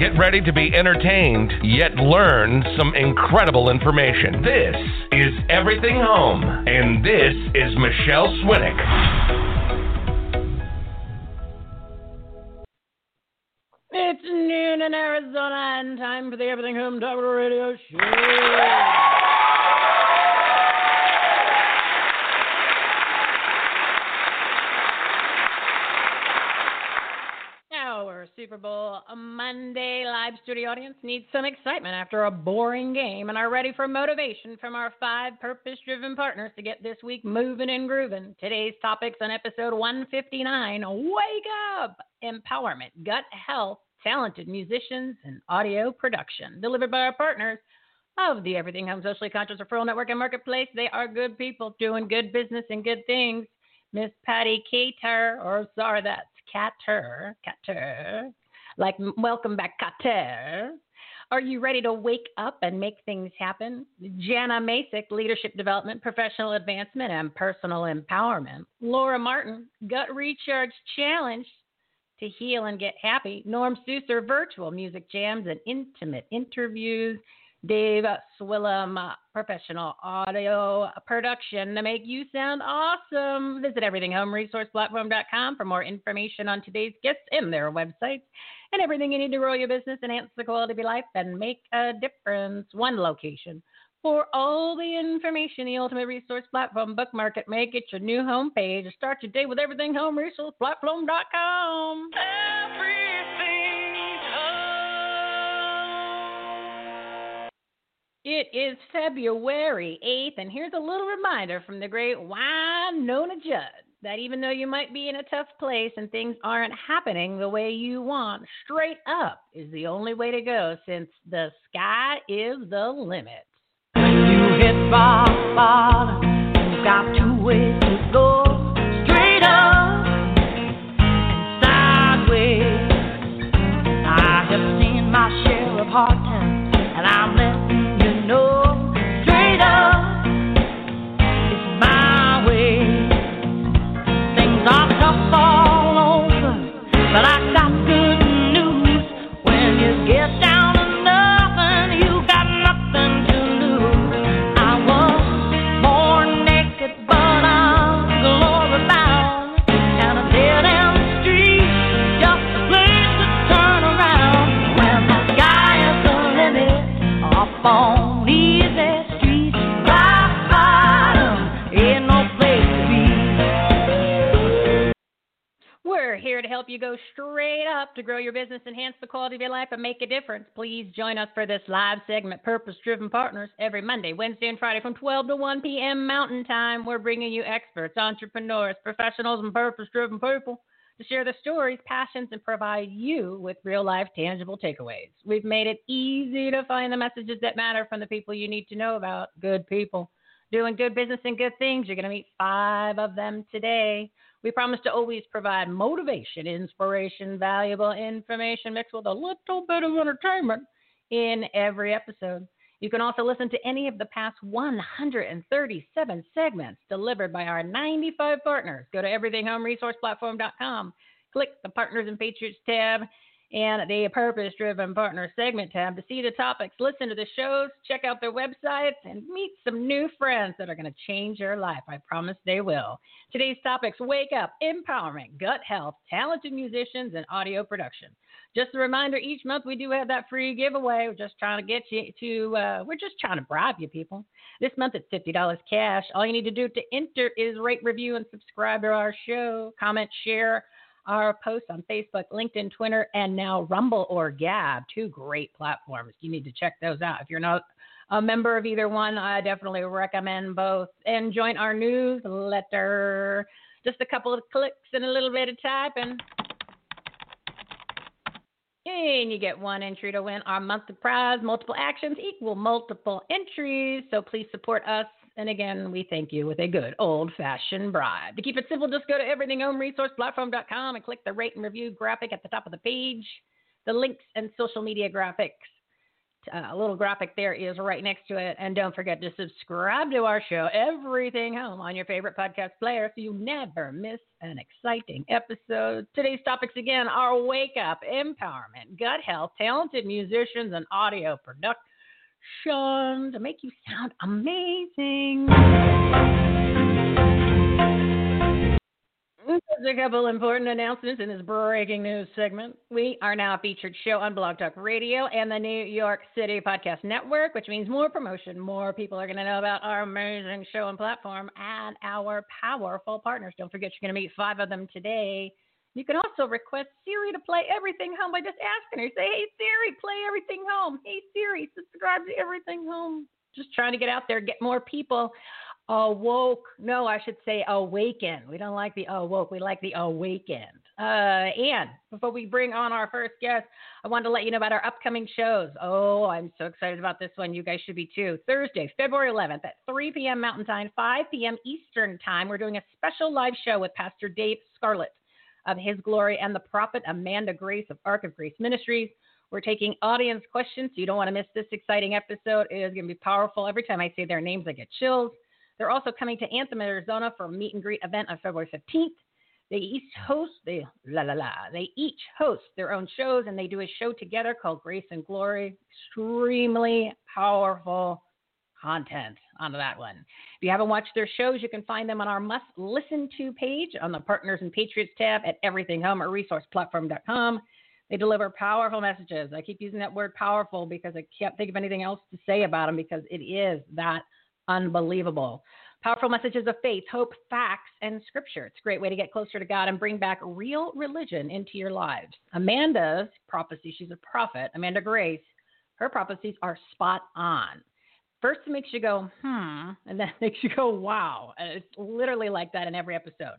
Get ready to be entertained, yet learn some incredible information. This is Everything Home, and this is Michele Swinick. It's noon in Arizona and time for the Everything Home Talk Radio Show. Our Super Bowl Monday live studio audience needs some excitement after a boring game and are ready for motivation from our five purpose driven partners to get this week moving and grooving. Today's topics on episode 159 Wake Up! Empowerment, Gut Health, Talented Musicians, and Audio Production. Delivered by our partners of the Everything Home Socially Conscious Referral Network and Marketplace. They are good people doing good business and good things. Miss Patti Cater, or sorry, that's Katter, Katter, like welcome back, Katter. Are you ready to wake up and make things happen? Janna Macik, Leadership Development, Professional Advancement, and Personal Empowerment. Laura Martin, Gut Recharge Challenge to Heal and Get Happy. Norm Susser, Virtual Music Jams and Intimate Interviews. Dave Swillum, uh, professional audio production to make you sound awesome. Visit everythinghomeresourceplatform.com for more information on today's guests and their websites and everything you need to grow your business, enhance the quality of your life, and make a difference. One location for all the information, the Ultimate Resource Platform bookmark it. Make it your new home page. Start your day with everythinghomeresourceplatform.com. It is February 8th, and here's a little reminder from the great Wynonna Judd that even though you might be in a tough place and things aren't happening the way you want, straight up is the only way to go since the sky is the limit. You hit bottom, you've got to go. Here to help you go straight up to grow your business, enhance the quality of your life, and make a difference. Please join us for this live segment, Purpose Driven Partners, every Monday, Wednesday, and Friday from 12 to 1 p.m. Mountain Time. We're bringing you experts, entrepreneurs, professionals, and purpose driven people to share their stories, passions, and provide you with real life, tangible takeaways. We've made it easy to find the messages that matter from the people you need to know about. Good people doing good business and good things. You're going to meet five of them today. We promise to always provide motivation, inspiration, valuable information mixed with a little bit of entertainment in every episode. You can also listen to any of the past 137 segments delivered by our 95 partners. Go to everythinghomeresourceplatform.com, click the Partners and Features tab, and the Purpose Driven Partner segment tab to see the topics, listen to the shows, check out their websites, and meet some new friends that are going to change your life. I promise they will. Today's topics wake up, empowerment, gut health, talented musicians, and audio production. Just a reminder each month we do have that free giveaway. We're just trying to get you to, uh, we're just trying to bribe you people. This month it's $50 cash. All you need to do to enter is rate, review, and subscribe to our show, comment, share our posts on Facebook, LinkedIn, Twitter, and now Rumble or Gab. Two great platforms. You need to check those out. If you're not a member of either one, I definitely recommend both. And join our newsletter. Just a couple of clicks and a little bit of typing. And you get one entry to win our monthly prize. Multiple actions equal multiple entries. So please support us and again, we thank you with a good old fashioned bribe. To keep it simple, just go to everythinghomeresourceplatform.com and click the rate and review graphic at the top of the page. The links and social media graphics, uh, a little graphic there is right next to it. And don't forget to subscribe to our show, Everything Home, on your favorite podcast player so you never miss an exciting episode. Today's topics again are wake up, empowerment, gut health, talented musicians, and audio production to make you sound amazing. There's a couple important announcements in this breaking news segment. We are now a featured show on Blog Talk Radio and the New York City Podcast Network, which means more promotion. More people are going to know about our amazing show and platform and our powerful partners. Don't forget, you're going to meet five of them today. You can also request Siri to play everything home by just asking her. Say, hey, Siri, play everything home. Hey, Siri, subscribe to everything home. Just trying to get out there, get more people awoke. No, I should say awaken. We don't like the awoke. We like the awakened. Uh, and before we bring on our first guest, I wanted to let you know about our upcoming shows. Oh, I'm so excited about this one. You guys should be too. Thursday, February 11th at 3 p.m. Mountain Time, 5 p.m. Eastern Time. We're doing a special live show with Pastor Dave Scarlett of His Glory and the prophet Amanda Grace of Ark of Grace Ministries. We're taking audience questions, you don't want to miss this exciting episode. It is going to be powerful. Every time I say their names, I get chills. They're also coming to Anthem, Arizona for a meet and greet event on February 15th. They each host they la la la. They each host their own shows and they do a show together called Grace and Glory. Extremely powerful content on that one. If you haven't watched their shows, you can find them on our must listen to page on the Partners and Patriots tab at everythinghome or resourceplatform.com. They deliver powerful messages. I keep using that word powerful because I can't think of anything else to say about them because it is that unbelievable. Powerful messages of faith, hope, facts, and scripture. It's a great way to get closer to God and bring back real religion into your lives. Amanda's prophecy, she's a prophet, Amanda Grace, her prophecies are spot on first it makes you go, hmm, and then it makes you go, wow. And it's literally like that in every episode.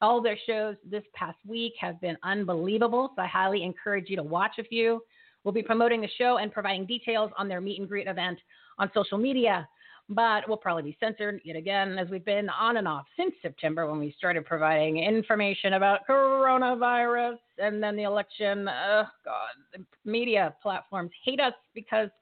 All their shows this past week have been unbelievable, so I highly encourage you to watch a few. We'll be promoting the show and providing details on their meet and greet event on social media, but we'll probably be censored yet again as we've been on and off since September when we started providing information about coronavirus and then the election. Oh, God, media platforms hate us because –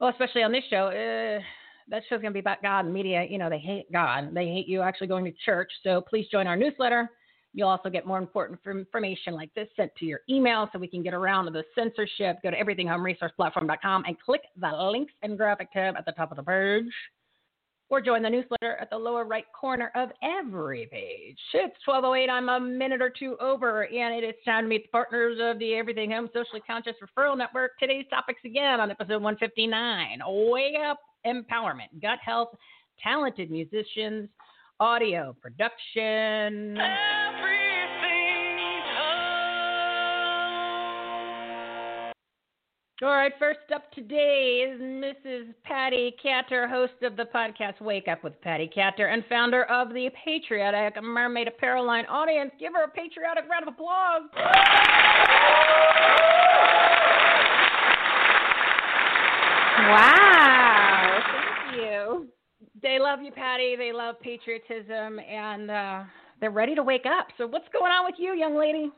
well, especially on this show, uh, that show's going to be about God and media. You know, they hate God. They hate you actually going to church. So please join our newsletter. You'll also get more important information like this sent to your email so we can get around to the censorship. Go to everythinghomeresourceplatform.com and click the links and graphic tab at the top of the page or join the newsletter at the lower right corner of every page. It's 1208. I'm a minute or two over, and it is time to meet the partners of the Everything Home Socially Conscious Referral Network. Today's topics again on episode 159 Wake Up Empowerment, Gut Health, Talented Musicians, Audio Production. Every- All right, first up today is Mrs. Patti Katter, host of the podcast Wake Up with Patti Katter and founder of the Patriotic Mermaid Apparel Line. Audience, give her a patriotic round of applause. Wow, thank you. They love you, Patti. They love patriotism, and uh, they're ready to wake up. So, what's going on with you, young lady?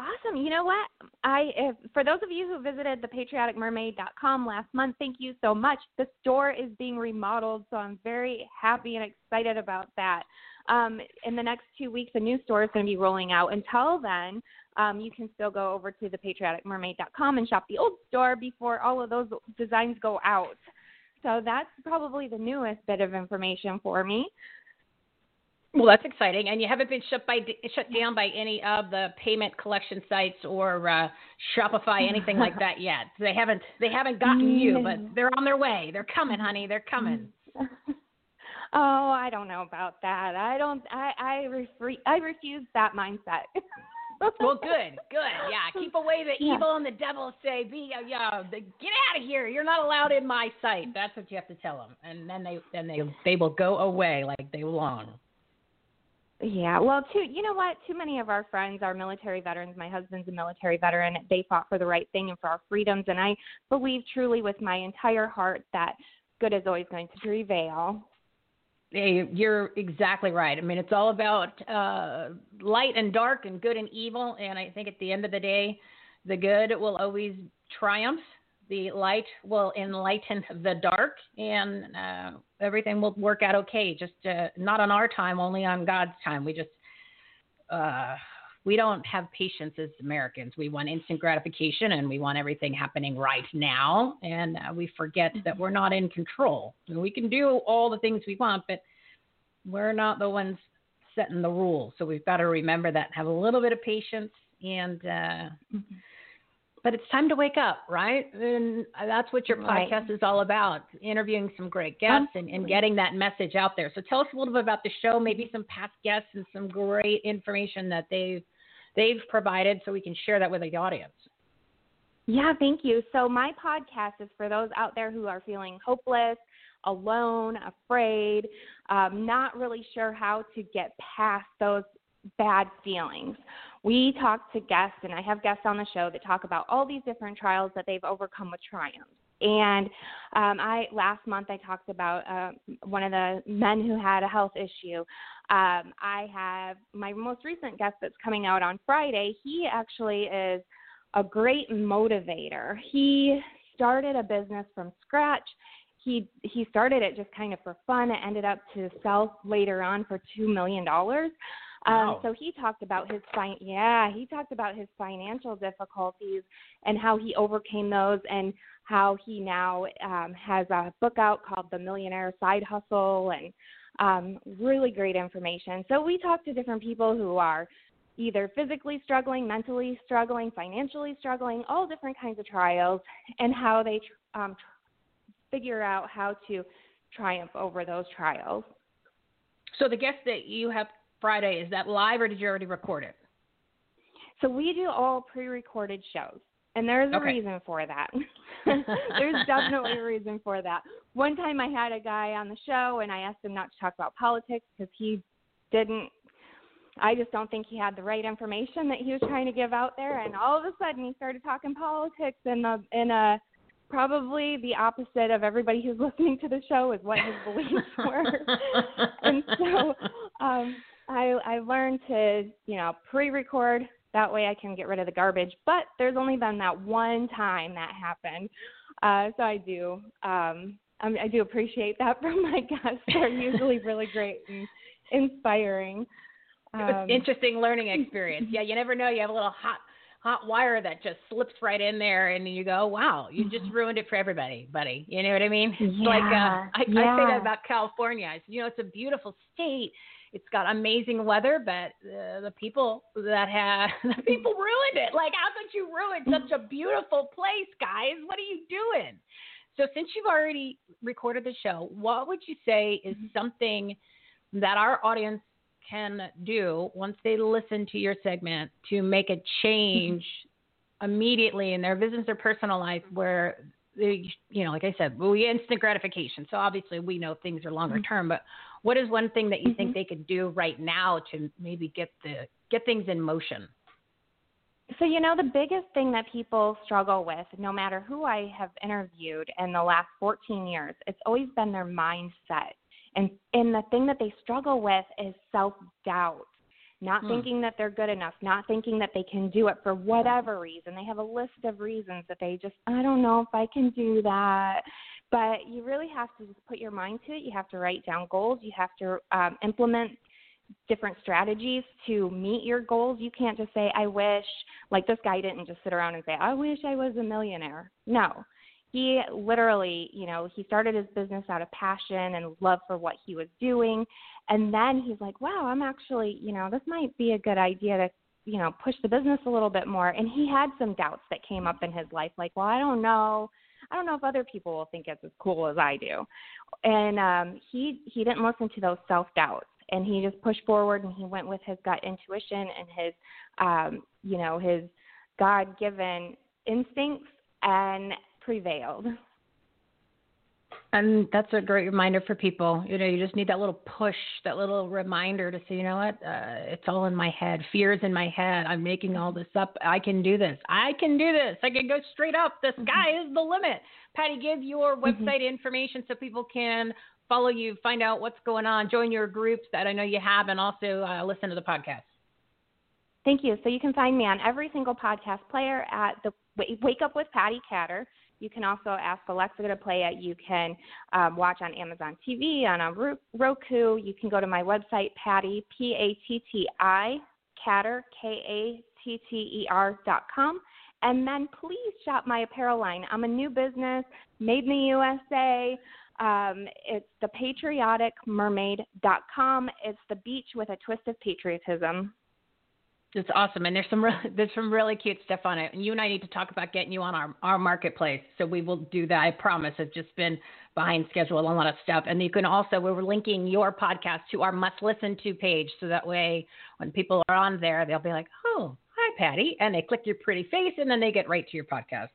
Awesome. You know what? I if, for those of you who visited thepatrioticmermaid.com last month, thank you so much. The store is being remodeled, so I'm very happy and excited about that. Um, in the next two weeks, a new store is going to be rolling out. Until then, um, you can still go over to thepatrioticmermaid.com and shop the old store before all of those designs go out. So that's probably the newest bit of information for me. Well, that's exciting, and you haven't been shut by shut down by any of the payment collection sites or uh, Shopify, anything like that yet. They haven't they haven't gotten you, but they're on their way. They're coming, honey. They're coming. oh, I don't know about that. I don't. I I, refre- I refuse that mindset. well, good, good. Yeah, keep away the yeah. evil and the devil. Say, be uh, yeah, the, get out of here. You're not allowed in my sight. That's what you have to tell them, and then they then they they will go away like they belong. Yeah, well, too, you know what? Too many of our friends are military veterans. My husband's a military veteran. They fought for the right thing and for our freedoms, and I believe truly with my entire heart that good is always going to prevail. Hey, you're exactly right. I mean, it's all about uh, light and dark and good and evil, and I think at the end of the day, the good will always triumph the light will enlighten the dark, and uh, everything will work out okay. Just uh, not on our time, only on God's time. We just uh, we don't have patience as Americans. We want instant gratification, and we want everything happening right now, and uh, we forget that we're not in control. We can do all the things we want, but we're not the ones setting the rules. So we've got to remember that. Have a little bit of patience and. Uh, mm-hmm but it's time to wake up, right? And that's what your podcast right. is all about interviewing some great guests and, and, getting that message out there. So tell us a little bit about the show, maybe some past guests and some great information that they've they've provided so we can share that with the audience. Yeah, thank you. So my podcast is for those out there who are feeling hopeless, alone, afraid, um, not really sure how to get past those bad feelings we talk to guests, and I have guests on the show that talk about all these different trials that they've overcome with triumph. And um, I last month I talked about uh, one of the men who had a health issue. Um, I have my most recent guest that's coming out on Friday. He actually is a great motivator. He started a business from scratch. He he started it just kind of for fun. It ended up to sell later on for two million dollars. Um, wow. so he talked about his fin- yeah, he talked about his financial difficulties and how he overcame those and how he now um, has a book out called The Millionaire Side Hustle and um, really great information. So we talked to different people who are either physically struggling, mentally struggling, financially struggling, all different kinds of trials, and how they um, figure out how to triumph over those trials. So the guest that you have Friday, is that live or did you already record it? So we do all pre-recorded shows, and there's a okay. reason for that. there's definitely a reason for that. One time I had a guy on the show, and I asked him not to talk about politics because he didn't. I just don't think he had the right information that he was trying to give out there, and all of a sudden he started talking politics in a in a probably the opposite of everybody who's listening to the show is what his beliefs were. and so um I I learned to you know pre-record that way I can get rid of the garbage. But there's only been that one time that happened, uh, so I do um, I, I do appreciate that from my guests. They're usually really great and inspiring. Um, it was um, interesting learning experience. Yeah, you never know. You have a little hot hot wire that just slips right in there and you go, wow, you just mm-hmm. ruined it for everybody, buddy. You know what I mean? Yeah, like, uh, I, yeah. I say that about California. I said, you know, it's a beautiful state it's got amazing weather, but uh, the people that have the people ruined it. Like, how could you ruin such a beautiful place, guys? What are you doing? So, since you've already recorded the show, what would you say is mm-hmm. something that our audience can do once they listen to your segment to make a change immediately in their business or personal life where they, you know, like I said, we instant gratification. So obviously we know things are longer mm-hmm. term, but what is one thing that you mm-hmm. think they could do right now to maybe get the get things in motion? So, you know, the biggest thing that people struggle with, no matter who I have interviewed in the last 14 years, it's always been their mindset. And, and the thing that they struggle with is self doubt, not hmm. thinking that they're good enough, not thinking that they can do it for whatever reason. They have a list of reasons that they just, I don't know if I can do that. But you really have to just put your mind to it. You have to write down goals. You have to um, implement different strategies to meet your goals. You can't just say, I wish, like this guy didn't just sit around and say, I wish I was a millionaire. No. He literally, you know, he started his business out of passion and love for what he was doing. And then he's like, wow, I'm actually, you know, this might be a good idea to, you know, push the business a little bit more. And he had some doubts that came up in his life, like, well, I don't know. I don't know if other people will think it's as cool as I do. And um he he didn't listen to those self doubts and he just pushed forward and he went with his gut intuition and his um you know his god given instincts and prevailed And that's a great reminder for people. You know, you just need that little push, that little reminder to say, you know what, uh, it's all in my head. Fear's in my head. I'm making all this up. I can do this. I can do this. I can go straight up. The sky is the limit. Patti, give your website information so people can follow you, find out what's going on, join your groups that I know you have, and also uh, listen to the podcast. Thank you. So you can find me on every single podcast player at the Wake Up with Patti Katter. You can also ask Alexa to play it. You can um, watch on Amazon TV, on a Roku. You can go to my website, Patti, P A T T I, Katter, K A T T E R dot com. And then please shop my apparel line. I'm a new business, made in the USA. Um, it's the patriotic patrioticmermaid.com. It's the beach with a twist of patriotism. It's awesome, and there's some really, there's some really cute stuff on it. And you and I need to talk about getting you on our our marketplace, so we will do that. I promise. It's just been behind schedule on a lot of stuff, and you can also we're linking your podcast to our must listen to page, so that way when people are on there, they'll be like, oh, hi Patti, and they click your pretty face, and then they get right to your podcast.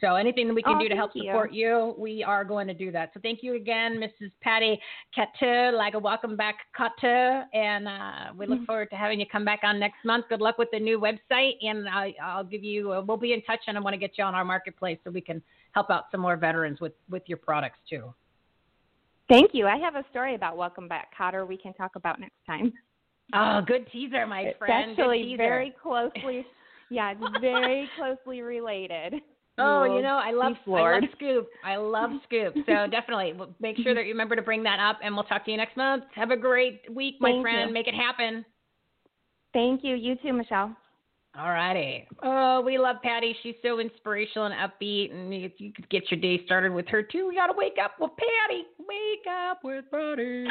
So anything that we can Oh, do to help you. support you, we are going to do that. So thank you again, Mrs. Patti Katter. Like a welcome back, Katter, and uh, we Mm-hmm. look forward to having you come back on next month. Good luck with the new website, and I, I'll give you. Uh, we'll be in touch, and I want to get you on our marketplace so we can help out some more veterans with with your products too. Thank you. I have a story about Welcome Back, Kotter. We can talk about next time. Oh, good teaser, my friend. Good actually very closely, yeah, it's very closely related. Oh, you know, I love I love Scoop. I love Scoop. So definitely make sure that you remember to bring that up, and we'll talk to you next month. Have a great week, my Thank friend. you. Make it happen. Thank you. You too, Michelle. All righty. Oh, we love Patti. She's so inspirational and upbeat, and you, you could get your day started with her too. We gotta wake up with Patti. Wake up with Patti.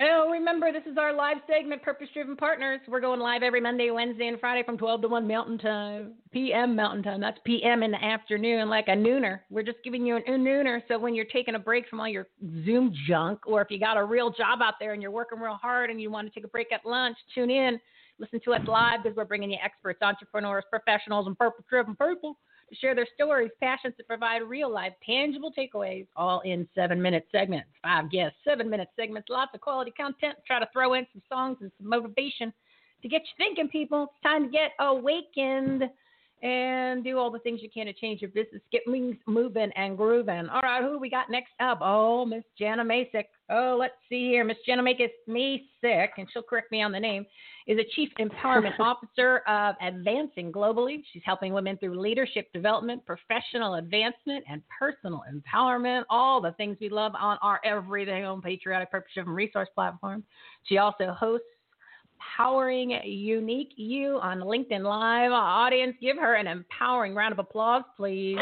Oh, remember, this is our live segment, Purpose Driven Partners. We're going live every Monday, Wednesday, and Friday from 12 to 1 Mountain Time, PM Mountain Time. That's PM in the afternoon, like a nooner. We're just giving you a nooner. So when you're taking a break from all your Zoom junk, or if you got a real job out there and you're working real hard and you want to take a break at lunch, tune in. Listen to us live because we're bringing you experts, entrepreneurs, professionals, and purpose driven people share their stories, passions to provide real life, tangible takeaways, all in seven minute segments. Five guests, seven minute segments, lots of quality content. Try to throw in some songs and some motivation to get you thinking, people. It's time to get awakened and do all the things you can to change your business. Get things moving and grooving. All right, who we got next up? Oh, Miss Janna Macik. Oh, let's see here. Miss Janna Macik, and she'll correct me on the name, is a Chief Empowerment Officer of Advancing Globally. She's helping women through leadership development, professional advancement, and personal empowerment. All the things we love on our Everything on Patriotic Purpose Driven Resource platform. She also hosts Powering Unique You on LinkedIn Live. Audience, give her an empowering round of applause, please.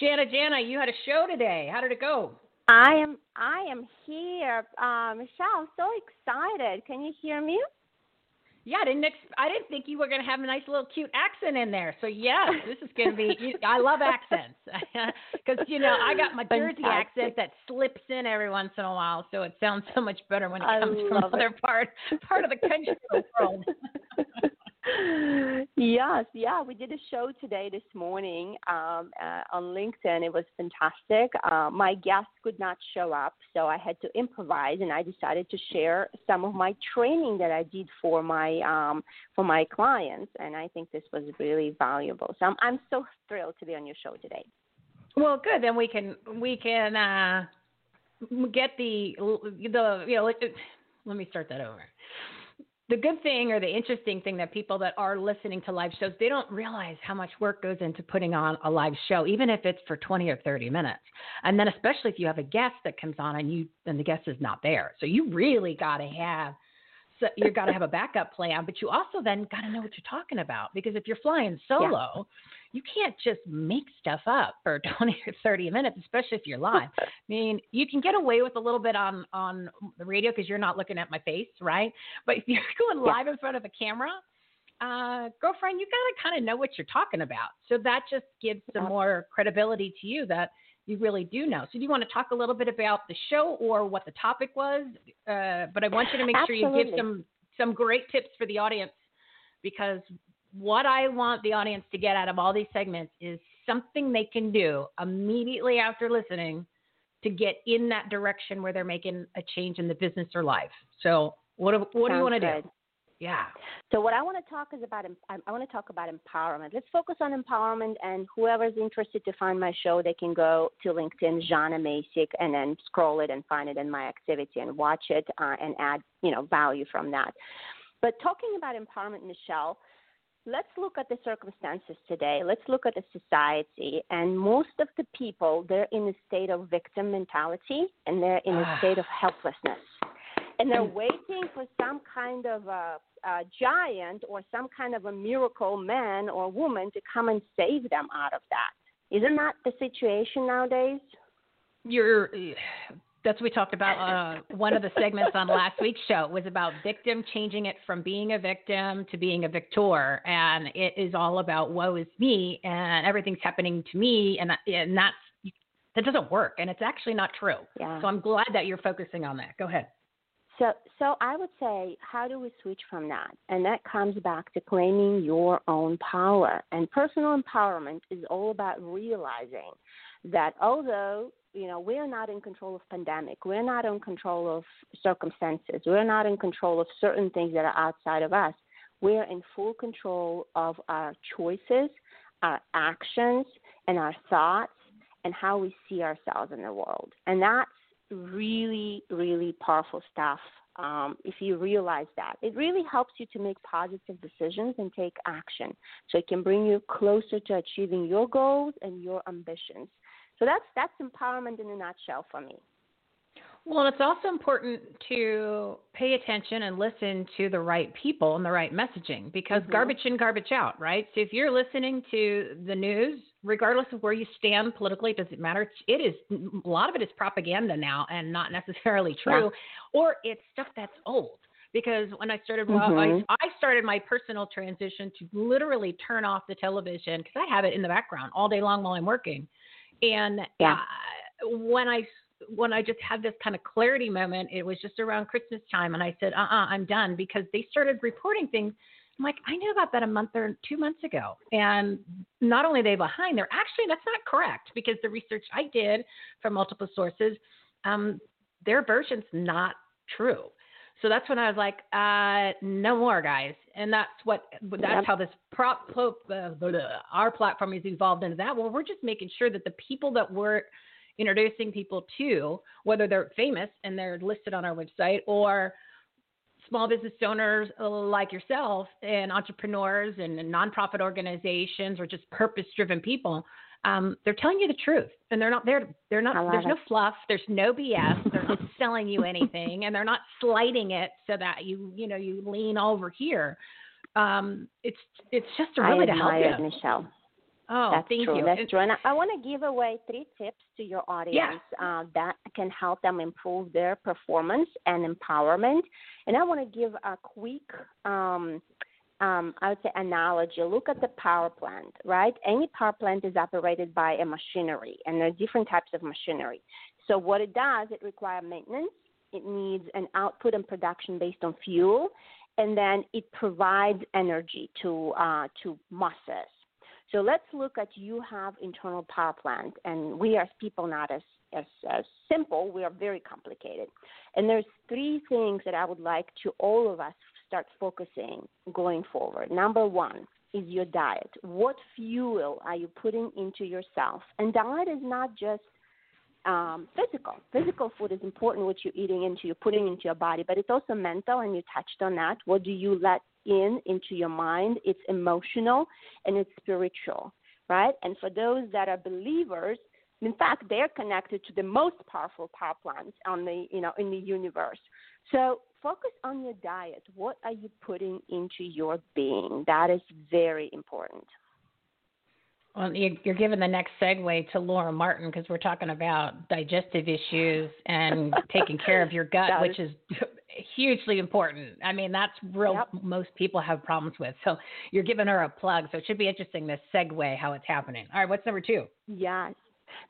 Janna, Janna, you had a show today. How did it go? I am I am here, uh, Michelle. I'm so excited. Can you hear me? Yeah, I didn't. Ex- I didn't think you were going to have a nice little cute accent in there. So yes, this is going to be. I love accents because you know I got my Jersey accent that slips in every once in a while, so it sounds so much better when it comes from it. another part part of the country world. yes, yeah, we did a show today this morning um, uh, on LinkedIn. It was fantastic. Uh, my guests could not show up, so I had to improvise, and I decided to share some of my training that I did for my um, for my clients, and I think this was really valuable. So I'm I'm so thrilled to be on your show today. Well, good. Then we can we can uh, get the the you know. Let, let me start that over. The good thing or the interesting thing that people that are listening to live shows they don't realize how much work goes into putting on a live show even if it's for 20 or 30 minutes. And then especially if you have a guest that comes on and you and the guest is not there. So you really got to have so you got to have a backup plan but you also then got to know what you're talking about because if you're flying solo yeah you can't just make stuff up for 20 or 30 minutes, especially if you're live. I mean, you can get away with a little bit on on the radio because you're not looking at my face, right? But if you're going live in front of a camera, uh, girlfriend, you got to kind of know what you're talking about. So that just gives some more credibility to you that you really do know. So do you want to talk a little bit about the show or what the topic was? Uh, but I want you to make Absolutely. sure you give some some great tips for the audience because what I want the audience to get out of all these segments is something they can do immediately after listening to get in that direction where they're making a change in the business or life. So, what what Sounds do you want to do? Yeah. So what I want to talk is about I want to talk about empowerment. Let's focus on empowerment, and whoever's interested to find my show, they can go to LinkedIn, Janna Macik, and then scroll it and find it in my activity and watch it uh, and add you know value from that. But talking about empowerment, Michelle, let's look at the circumstances today. Let's look at the society. And most of the people, they're in a state of victim mentality and they're in a ah. state of helplessness. And they're waiting for some kind of a, a giant or some kind of a miracle man or woman to come and save them out of that. Isn't that the situation nowadays? You're that's what we talked about. Uh, one of the segments on last week's show was about victim changing it from being a victim to being a victor, and it is all about woe is me and everything's happening to me, and and that's that doesn't work, and it's actually not true. Yeah. So I'm glad that you're focusing on that. Go ahead. So, so I would say, how do we switch from that? And that comes back to claiming your own power. And personal empowerment is all about realizing that although you know we're not in control of pandemic we're not in control of circumstances we're not in control of certain things that are outside of us we're in full control of our choices our actions and our thoughts and how we see ourselves in the world. And that's really really powerful stuff um, if you realize that. It really helps you to make positive decisions and take action so it can bring you closer to achieving your goals and your ambitions so that's that's empowerment in a nutshell for me. Well, it's also important to pay attention and listen to the right people and the right messaging because mm-hmm. garbage in, garbage out, right? So if you're listening to the news, regardless of where you stand politically, it doesn't matter. It is a lot of it is propaganda now and not necessarily true, yeah. or it's stuff that's old. Because when I started, mm-hmm. I, I started my personal transition to literally turn off the television because I have it in the background all day long while I'm working and yeah. uh, when I when I just had this kind of clarity moment, it was just around Christmas time, and I said, "Uh, uh-uh, I'm done," because they started reporting things. I'm like, I knew about that a month or two months ago, and not only are they behind, they're actually that's not correct because the research I did from multiple sources, um, their version's not true. So that's when I was like, uh, no more, guys. And that's what that's yep. how this prop uh, our platform has evolved into that. Well, we're just making sure that the people that we're introducing people to, whether they're famous and they're listed on our website or small business owners like yourself and entrepreneurs and nonprofit organizations or just purpose driven people um, they're telling you the truth and they're not there they're not there's it. no fluff there's no bs they're not selling you anything and they're not sliding it so that you you know you lean over here um, it's it's just really I to help you michelle Oh, That's thank true. you. That's true. And I, want to give away three tips to your audience yeah. uh, that can help them improve their performance and empowerment. And I want to give a quick um, um, I would say analogy. Look at the power plant, right? Any power plant is operated by a machinery, and there are different types of machinery. So what it does, it requires maintenance. It needs an output and production based on fuel, and then it provides energy to uh, to masses. So let's look at you have internal power plant, and we as people not as as, as simple. We are very complicated, and there's three things that I would like to all of us start focusing going forward. Number one is your diet. What fuel are you putting into yourself? And diet is not just um, physical. Physical food is important, what you're eating into, you're putting into your body, but it's also mental, and you touched on that. What do you let in into your mind? It's emotional and it's spiritual, right? And for those that are believers, in fact, they're connected to the most powerful power plants on the, you know, in the universe. So focus on your diet. What are you putting into your being? That is very important. Well, you're giving the next segue to Laura Martin because we're talking about digestive issues and taking care of your gut, which is hugely important. I mean, that's real. Yep. Most people have problems with. So you're giving her a plug. So it should be interesting this segue how it's happening. All right, what's number two? Yes.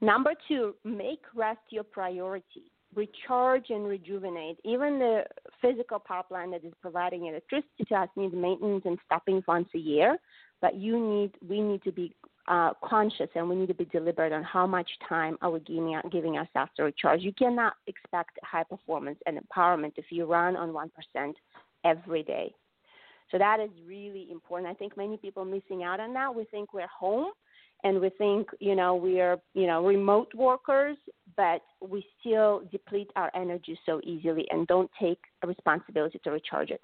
Number two, make rest your priority. Recharge and rejuvenate. Even the physical power plant that is providing electricity to us needs maintenance and stopping once a year. But you need, we need to be uh, conscious and we need to be deliberate on how much time are we giving, giving ourselves to recharge. You cannot expect high performance and empowerment if you run on 1% every day. So that is really important. I think many people missing out on that. We think we're home and we think, you know, we are, you know, remote workers, but we still deplete our energy so easily and don't take a responsibility to recharge it.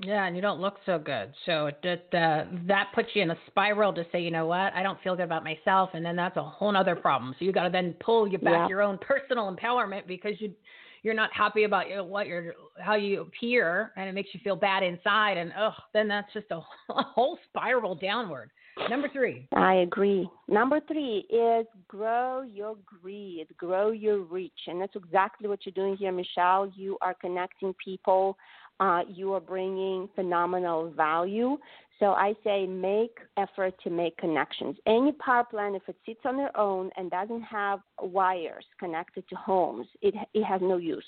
Yeah, and you don't look so good. So that uh, that puts you in a spiral to say, you know what, I don't feel good about myself, and then that's a whole other problem. So you got to then pull you back yeah. your own personal empowerment because you you're not happy about your, what you're how you appear, and it makes you feel bad inside, and oh, then that's just a, a whole spiral downward. Number three. I agree. Number three is grow your greed, grow your reach. And that's exactly what you're doing here, Michelle. You are connecting people uh, you are bringing phenomenal value. So I say make effort to make connections. Any power plant, if it sits on their own and doesn't have wires connected to homes, it it has no use.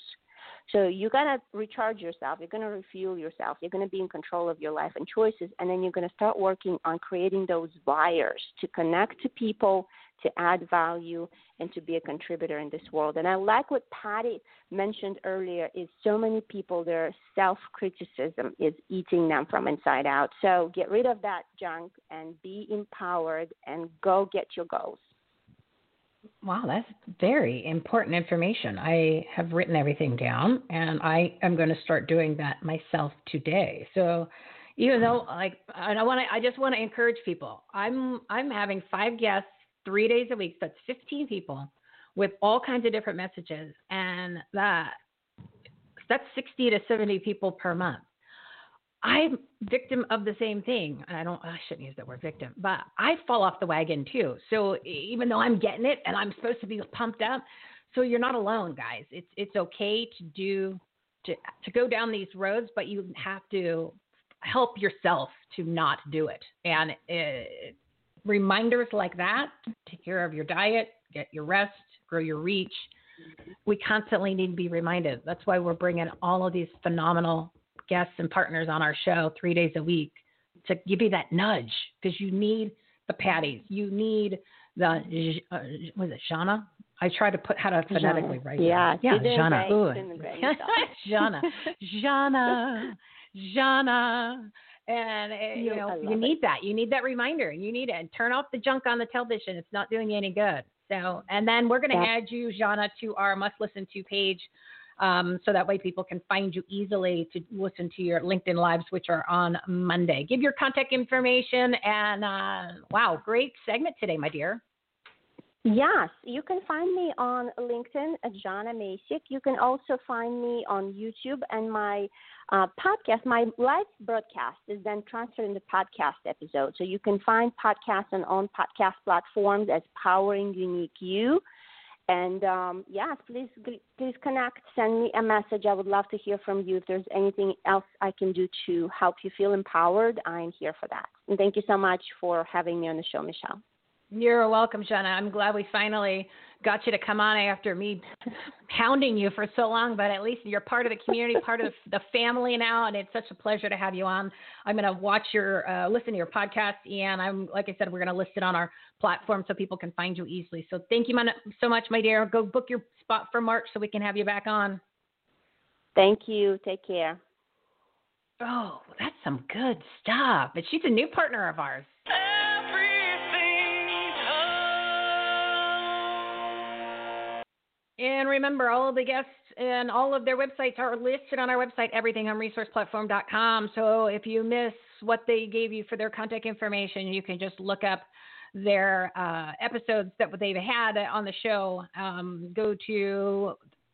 So you're gonna recharge yourself. You're gonna refuel yourself. You're gonna be in control of your life and choices, and then you're gonna start working on creating those wires to connect to people to add value and to be a contributor in this world. And I like what Patti mentioned earlier is so many people their self criticism is eating them from inside out. So get rid of that junk and be empowered and go get your goals. Wow, that's very important information. I have written everything down and I am going to start doing that myself today. So even though like I want to I just want to encourage people. I'm I'm having five guests three days a week. So that's 15 people with all kinds of different messages. And that that's 60 to 70 people per month. I'm victim of the same thing. I don't I shouldn't use that word victim, but I fall off the wagon too. So even though I'm getting it and I'm supposed to be pumped up, so you're not alone, guys. It's it's okay to do to to go down these roads, but you have to help yourself to not do it. And it, reminders like that take care of your diet, get your rest, grow your reach. We constantly need to be reminded. That's why we're bringing all of these phenomenal guests and partners on our show three days a week to give you that nudge because you need the Pattis. You need the, uh, was it Janna? I try to put how to phonetically write yeah, Yeah, Janna. Janna. Janna. Janna. And it, eh, you know, you need it. that. You need that reminder. You need it. And turn off the junk on the television. It's not doing you any good. So, and then we're going to add you, Janna, to our must listen to page. Um, so that way people can find you easily to listen to your LinkedIn lives, which are on Monday. Give your contact information and uh, wow, great segment today, my dear. Yes, you can find me on LinkedIn Janna Macik. You can also find me on YouTube and my uh, podcast. My live broadcast is then transferred into podcast episodes. So you can find podcasts and on podcast platforms as Powering Unique You. And um, yes, please please connect. Send me a message. I would love to hear from you. If there's anything else I can do to help you feel empowered, I'm here for that. And thank you so much for having me on the show, Michelle. You're welcome, Jenna. I'm glad we finally got you to come on after me hounding you for so long, but at least you're part of the community, part of the family now, and it's such a pleasure to have you on. I'm going to watch your, uh, listen to your podcast, and I'm, like I said, we're going to list it on our platform so people can find you easily. So thank you so much, my dear. Go book your spot for March so we can have you back on. Thank you. Take care. Oh, that's some good stuff. But she's a new partner of ours. And remember, all of the guests and all of their websites are listed on our website, everythinghomeresourceplatform.com. So if you miss what they gave you for their contact information, you can just look up their uh, episodes that they've had on the show. Um, go to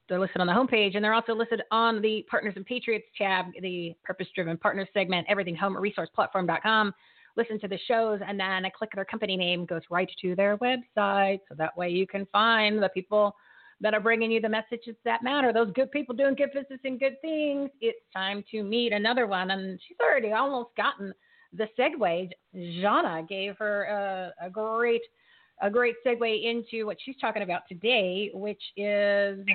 they're listed on the homepage, and they're also listed on the Partners and Patriots tab, the Purpose Driven Partners segment, everythinghomeresourceplatform.com. Listen to the shows, and then a click their company name goes right to their website. So that way you can find the people that are bringing you the messages that matter. Those good people doing good business and good things. It's time to meet another one. And she's already almost gotten the segue. Janna gave her a, a great a great segue into what she's talking about today, which is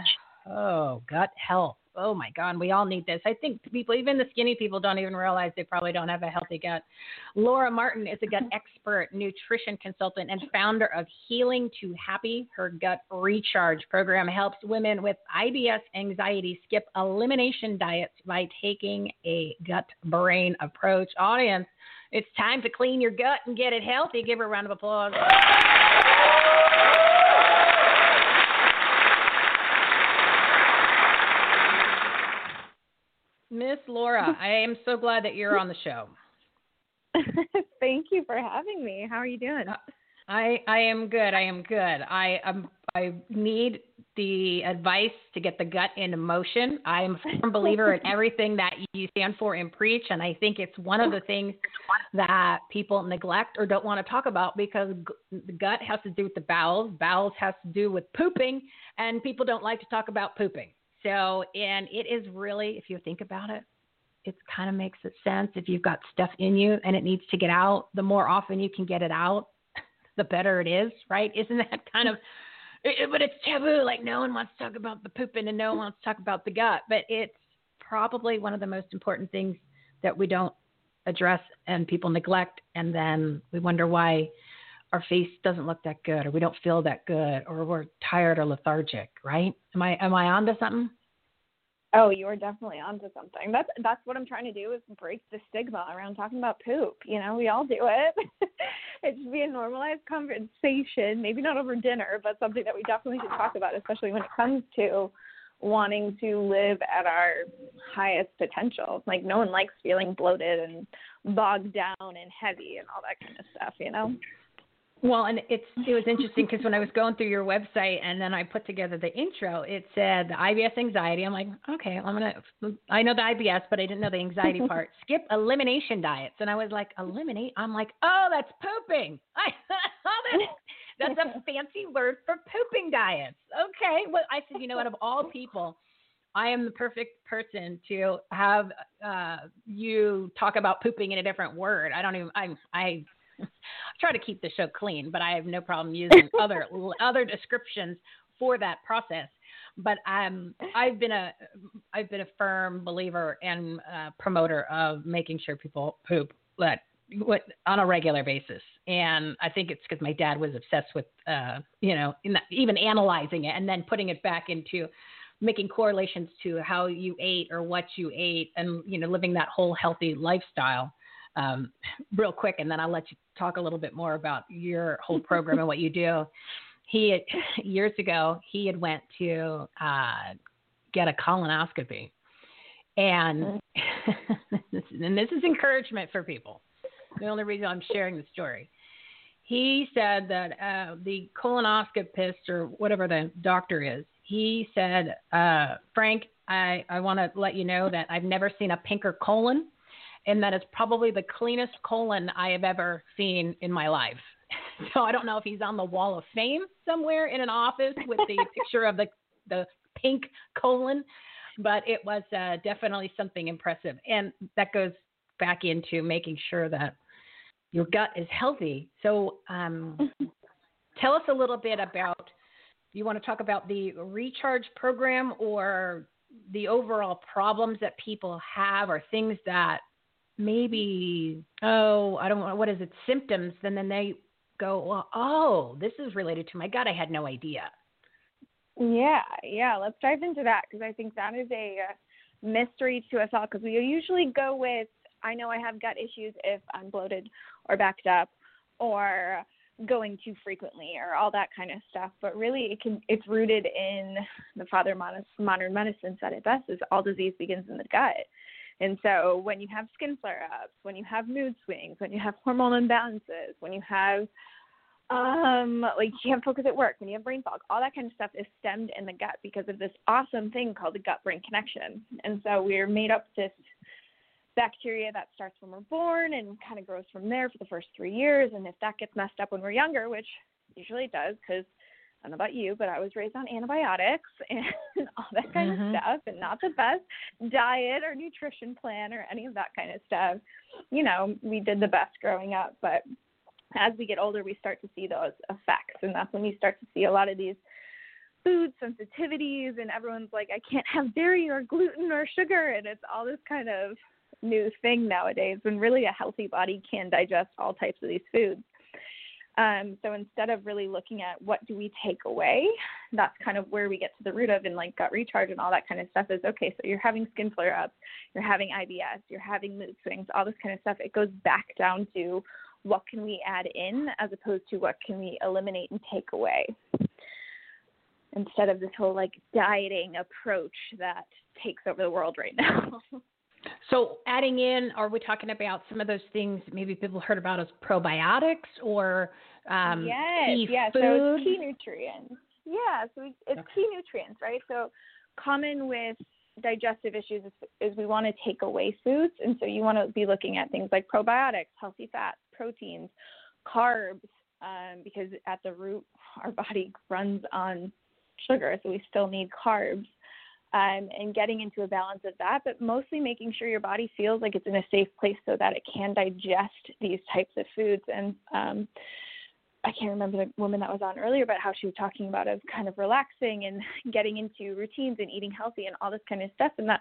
oh gut health oh my God, we all need this. I think people, even the skinny people, don't even realize they probably don't have a healthy gut. Laura Martin is a gut expert, nutrition consultant, and founder of Healing to Happy. Her gut recharge program helps women with IBS anxiety skip elimination diets by taking a gut brain approach. Audience, it's time to clean your gut and get it healthy. Give her a round of applause. Miss Laura, I am so glad that you're on the show. Thank you for having me. How are you doing? Uh, I I am good. I am good. I um I need the advice to get the gut into motion. I am a firm believer in everything that you stand for and preach, and I think it's one of the things that people neglect or don't want to talk about because the gut has to do with the bowels, bowels has to do with pooping, and people don't like to talk about pooping. So, and it is really, if you think about it, it kind of makes sense. If you've got stuff in you and it needs to get out, the more often you can get it out, the better it is, right? Isn't that kind of, it, but it's taboo. Like no one wants to talk about the pooping and no one wants to talk about the gut, but it's probably one of the most important things that we don't address and people neglect. And then we wonder why our face doesn't look that good or we don't feel that good or we're tired or lethargic, right? Am I am I onto something? Oh, you are definitely onto something. That's that's what I'm trying to do is break the stigma around talking about poop. You know, we all do it. it should be a normalized conversation, maybe not over dinner, but something that we definitely should talk about, especially when it comes to wanting to live at our highest potential. Like no one likes feeling bloated and bogged down and heavy and all that kind of stuff, you know? Well, and it's it was interesting because when I was going through your website and then I put together the intro, it said the IBS anxiety. I'm like, okay, I'm gonna. I know the IBS, but I didn't know the anxiety part. Skip elimination diets, and I was like, eliminate. I'm like, oh, that's pooping. that's a fancy word for pooping diets. Okay, well, I said, you know, out of all people. I am the perfect person to have uh, you talk about pooping in a different word. I don't even. I I I try to keep the show clean, but I have no problem using other other descriptions for that process. But um, I've been a I've been a firm believer and uh, promoter of making sure people poop let what on a regular basis. And I think it's because my dad was obsessed with, uh, you know, even analyzing it and then putting it back into making correlations to how you ate or what you ate and, you know, living that whole healthy lifestyle um, real quick, and then I'll let you talk a little bit more about your whole program and what you do. He years ago he had went to uh, get a colonoscopy, and and this is encouragement for people. The only reason I'm sharing the story. He said that uh, the colonoscopist or whatever the doctor is, he said, uh, Frank, I, I want to let you know that I've never seen a pinker colon and that is probably the cleanest colon I have ever seen in my life. So I don't know if he's on the wall of fame somewhere in an office with the picture of the the pink colon, but it was uh, definitely something impressive, and that goes back into making sure that your gut is healthy. So, um, tell us a little bit about. You want to talk about the recharge program or the overall problems that people have, or things that maybe oh I don't know what is it symptoms, then then they go well oh this is related to my gut I had no idea. Yeah, yeah. Let's dive into that because I think that is a uh, mystery to us all because we usually go with I know I have gut issues if I'm bloated or backed up or going too frequently or all that kind of stuff. But really, it can it's rooted in the father modern medicine said it best: is all disease begins in the gut. And so when you have skin flare ups, when you have mood swings, when you have hormonal imbalances, when you have um like you can't focus at work, when you have brain fog, all that kind of stuff is stemmed in the gut because of this awesome thing called the gut brain connection. And so we're made up this bacteria that starts when we're born and kind of grows from there for the first three years. And if that gets messed up when we're younger, which usually it does, because I don't know about you, but I was raised on antibiotics and all that kind Mm-hmm. of stuff, and not the best diet or nutrition plan or any of that kind of stuff. You know, we did the best growing up, but as we get older, we start to see those effects, and that's when you start to see a lot of these food sensitivities, and everyone's like, I can't have dairy or gluten or sugar, and it's all this kind of new thing nowadays when really a healthy body can digest all types of these foods. Um, so instead of really looking at what do we take away, that's kind of where we get to the root of and like gut recharge and all that kind of stuff is okay, so you're having skin flare ups, you're having IBS, you're having mood swings, all this kind of stuff. It goes back down to what can we add in as opposed to what can we eliminate and take away. Instead of this whole like dieting approach that takes over the world right now. So, adding in, are we talking about some of those things maybe people heard about as probiotics or um, yes, key yeah. So it's key nutrients. Yeah, so it's key nutrients, right? So common with digestive issues is, is we want to take away foods, and so you want to be looking at things like probiotics, healthy fats, proteins, carbs, um, because at the root our body runs on sugar, so we still need carbs. Um, and getting into a balance of that, but mostly making sure your body feels like it's in a safe place so that it can digest these types of foods. And um, I can't remember the woman that was on earlier about how she was talking about of kind of relaxing and getting into routines and eating healthy and all this kind of stuff. And that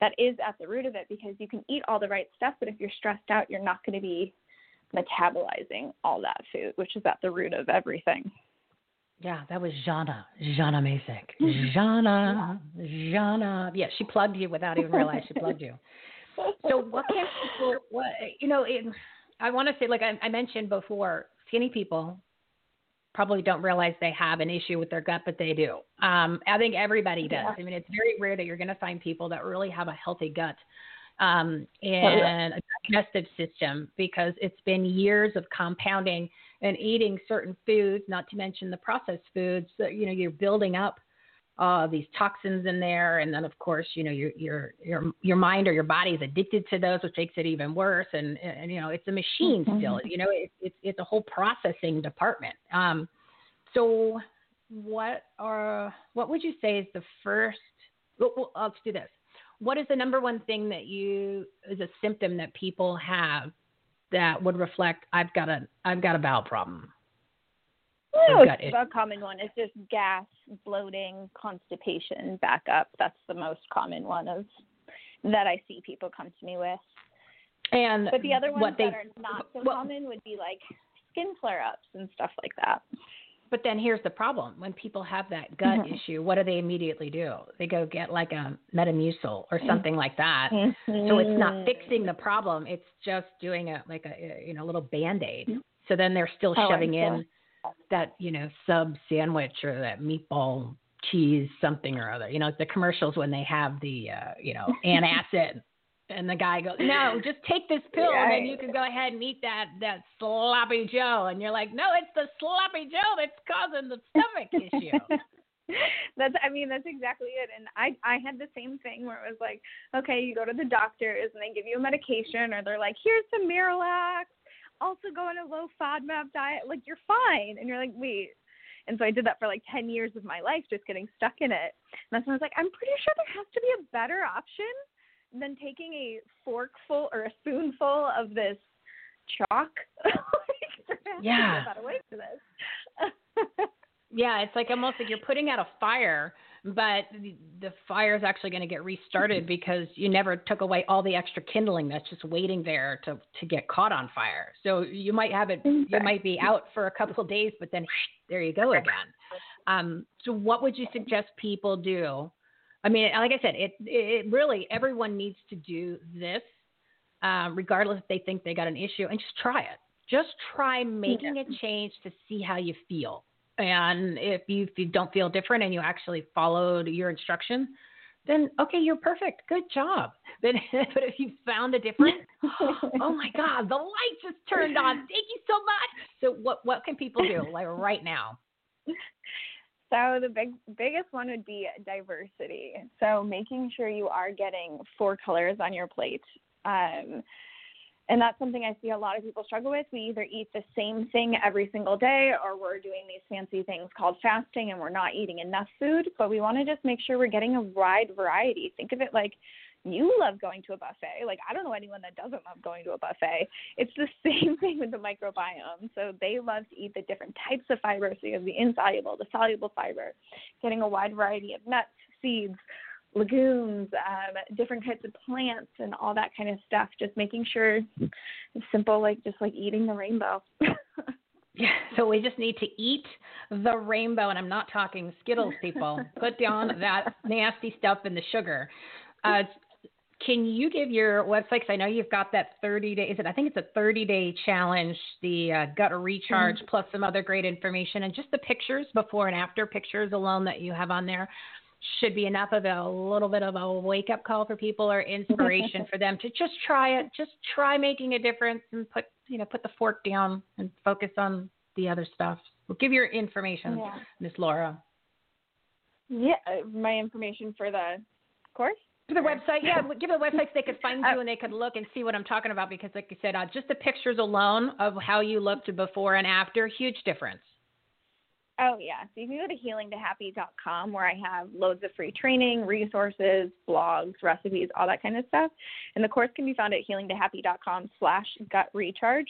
that is at the root of it because you can eat all the right stuff, but if you're stressed out, you're not going to be metabolizing all that food, which is at the root of everything. Yeah, that was Janna. Janna Macik. Janna. Janna. Yeah, she plugged you without even realizing she plugged you. So what can people? What you know? It, I want to say, like I, I mentioned before, skinny people probably don't realize they have an issue with their gut, but they do. Um, I think everybody does. Yeah. I mean, it's very rare that you're going to find people that really have a healthy gut um, yeah. and a digestive system because it's been years of compounding and eating certain foods, not to mention the processed foods. That, you know, you're building up uh, these toxins in there, and then of course, you know, your your your your mind or your body is addicted to those, which makes it even worse. And and you know, it's a machine still. You know, it, it's it's a whole processing department. Um, so what are what would you say is the first? Well, well, let's do this. What is the number one thing that you is a symptom that people have that would reflect I've got a I've got a bowel problem? Oh, I've it. a common one is just gas, bloating, constipation, backup. That's the most common one of that I see people come to me with. And But the other ones what they that are not so well- common would be like skin flare ups and stuff like that. But then here's the problem: when people have that gut Mhm. issue, what do they immediately do? They go get like a Metamucil or something like that. So it's Mm-hmm. not fixing the problem; it's just doing a like a you know little band aid. So then they're still Oh, shoving in that you know sub sandwich or that meatball cheese something or other. You know the commercials when they have the uh, you know antacid. And the guy goes, "No, just take this pill, and then you can go ahead and eat that that sloppy Joe." And you're like, "No, it's the sloppy Joe that's causing the stomach issue." that's I mean that's exactly it. And I I had the same thing where it was like, okay, you go to the doctors and they give you a medication or they're like, here's some Miralax. Also go on a low FODMAP diet. Like you're fine. And you're like, wait. And so I did that for like 10 years of my life, just getting stuck in it. And that's when I was like, I'm pretty sure there has to be a better option than taking a forkful or a spoonful of this chalk. like, there has to be Yeah. a for this. Yeah, it's like almost like you're putting out a fire, but the, the fire is actually going to get restarted because you never took away all the extra kindling that's just waiting there to to get caught on fire. So you might have it, you might be out for a couple of days, but then there you go again. Um, so what would you suggest people do? I mean, like I said, it it really everyone needs to do this, uh, regardless if they think they got an issue, and just try it. just try making a change to see how you feel. And if you, if you don't feel different and you actually followed your instruction, then okay, you're perfect. Good job. But, but if you found a difference, oh my God, the light just turned on. Thank you so much. So what what can people do like right now? So the big biggest one would be diversity. So making sure you are getting four colors on your plate. Um, and that's something I see a lot of people struggle with. We either eat the same thing every single day or we're doing these fancy things called fasting and we're not eating enough food, but we want to just make sure we're getting a wide variety. Think of it like you love going to a buffet. Like I don't know anyone that doesn't love going to a buffet. It's the same thing with the microbiome. So they love to eat the different types of fiber. So you have the insoluble, the soluble fiber, getting a wide variety of nuts, seeds, legumes, um, different types of plants, and all that kind of stuff. Just making sure it's simple, like just like eating the rainbow. Yeah, so we just need to eat the rainbow, and I'm not talking Skittles, people. Put down that nasty stuff in the sugar. Uh, can you give your website? Because I know you've got that 30 day. Is it? I think it's a 30 day challenge. The uh, gut recharge mm-hmm. plus some other great information, and just the pictures before and after pictures alone that you have on there should be enough of a little bit of a wake up call for people or inspiration for them to just try it, just try making a difference and put you know put the fork down and focus on the other stuff. We'll give your information, yeah. Miss Laura. Yeah, uh, my information for the course. For the website, yeah, give the website so they could find you and they could look and see what I'm talking about because, like you said, uh, just the pictures alone of how you looked before and after, huge difference. Oh yeah, so you can go to healingtohappy.com where I have loads of free training, resources, blogs, recipes, all that kind of stuff. And the course can be found at healingtohappy.com slash gut recharge.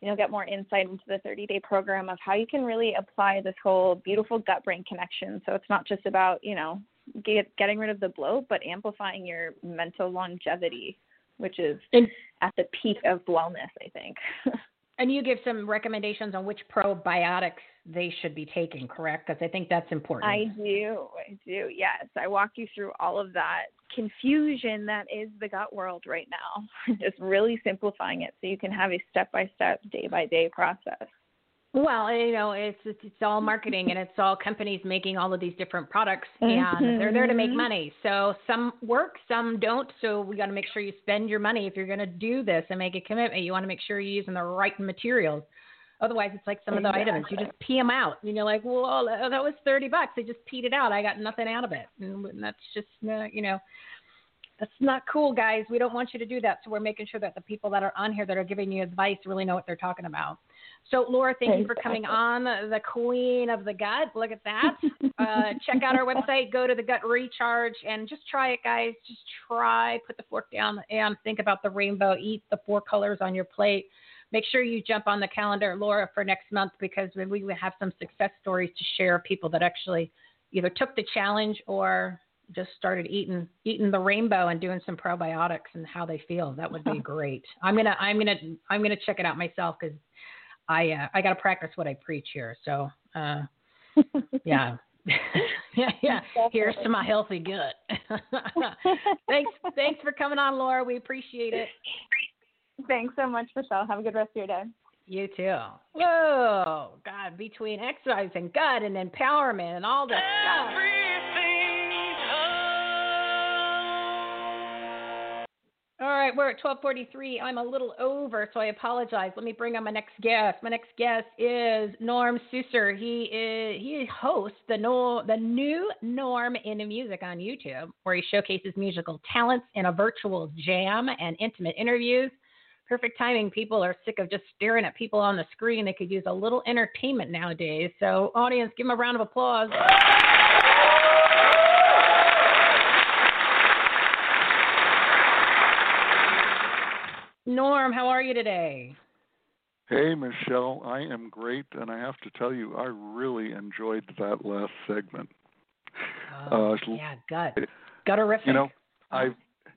And you'll get more insight into the 30 day program of how you can really apply this whole beautiful gut brain connection. So it's not just about, you know, get, getting rid of the bloat, but amplifying your mental longevity, which is and, at the peak of wellness, I think. and you give some recommendations on which probiotics they should be taking, correct? Because I think that's important. I do. I do. Yes. I walk you through all of that confusion that is the gut world right now. Just really simplifying it so you can have a step by step, day by day process. Well, you know, it's, it's it's all marketing and it's all companies making all of these different products and mm-hmm. they're there to make money. So some work, some don't. So we got to make sure you spend your money if you're going to do this and make a commitment. You want to make sure you're using the right materials. Otherwise, it's like some exactly. of the items you just pee them out, and you're like, "Well, that was thirty bucks. I just peed it out. I got nothing out of it." And that's just, you know, that's not cool, guys. We don't want you to do that. So we're making sure that the people that are on here that are giving you advice really know what they're talking about. So, Laura, thank you for coming on, the queen of the gut. Look at that. Uh, check out our website. Go to the gut recharge and just try it, guys. Just try. Put the fork down and think about the rainbow. Eat the four colors on your plate make sure you jump on the calendar, Laura, for next month because we have some success stories to share of people that actually either took the challenge or just started eating eating the rainbow and doing some probiotics and how they feel. That would be great. I'm gonna I'm gonna I'm gonna check it out myself because I uh, I got to practice what I preach here. So uh, yeah. yeah, yeah. Here's to my healthy gut. thanks, thanks for coming on, Laura. We appreciate it. Thanks so much, Michele. Have a good rest of your day. You too. Whoa, God, between exercise and gut and empowerment and all this stuff. All right, we're at 12:43. I'm a little over, so I apologize. Let me bring on my next guest. My next guest is Norm Susser. He is he hosts the no, the new Norm in Music on YouTube, where he showcases musical talents in a virtual jam and intimate interviews perfect timing. People are sick of just staring at people on the screen. They could use a little entertainment nowadays. So, audience, give them a round of applause. Norm, how are you today? Hey, Michele, I am great, and I have to tell you, I really enjoyed that last segment. Oh, uh, yeah, gut, gutterific. You know, I've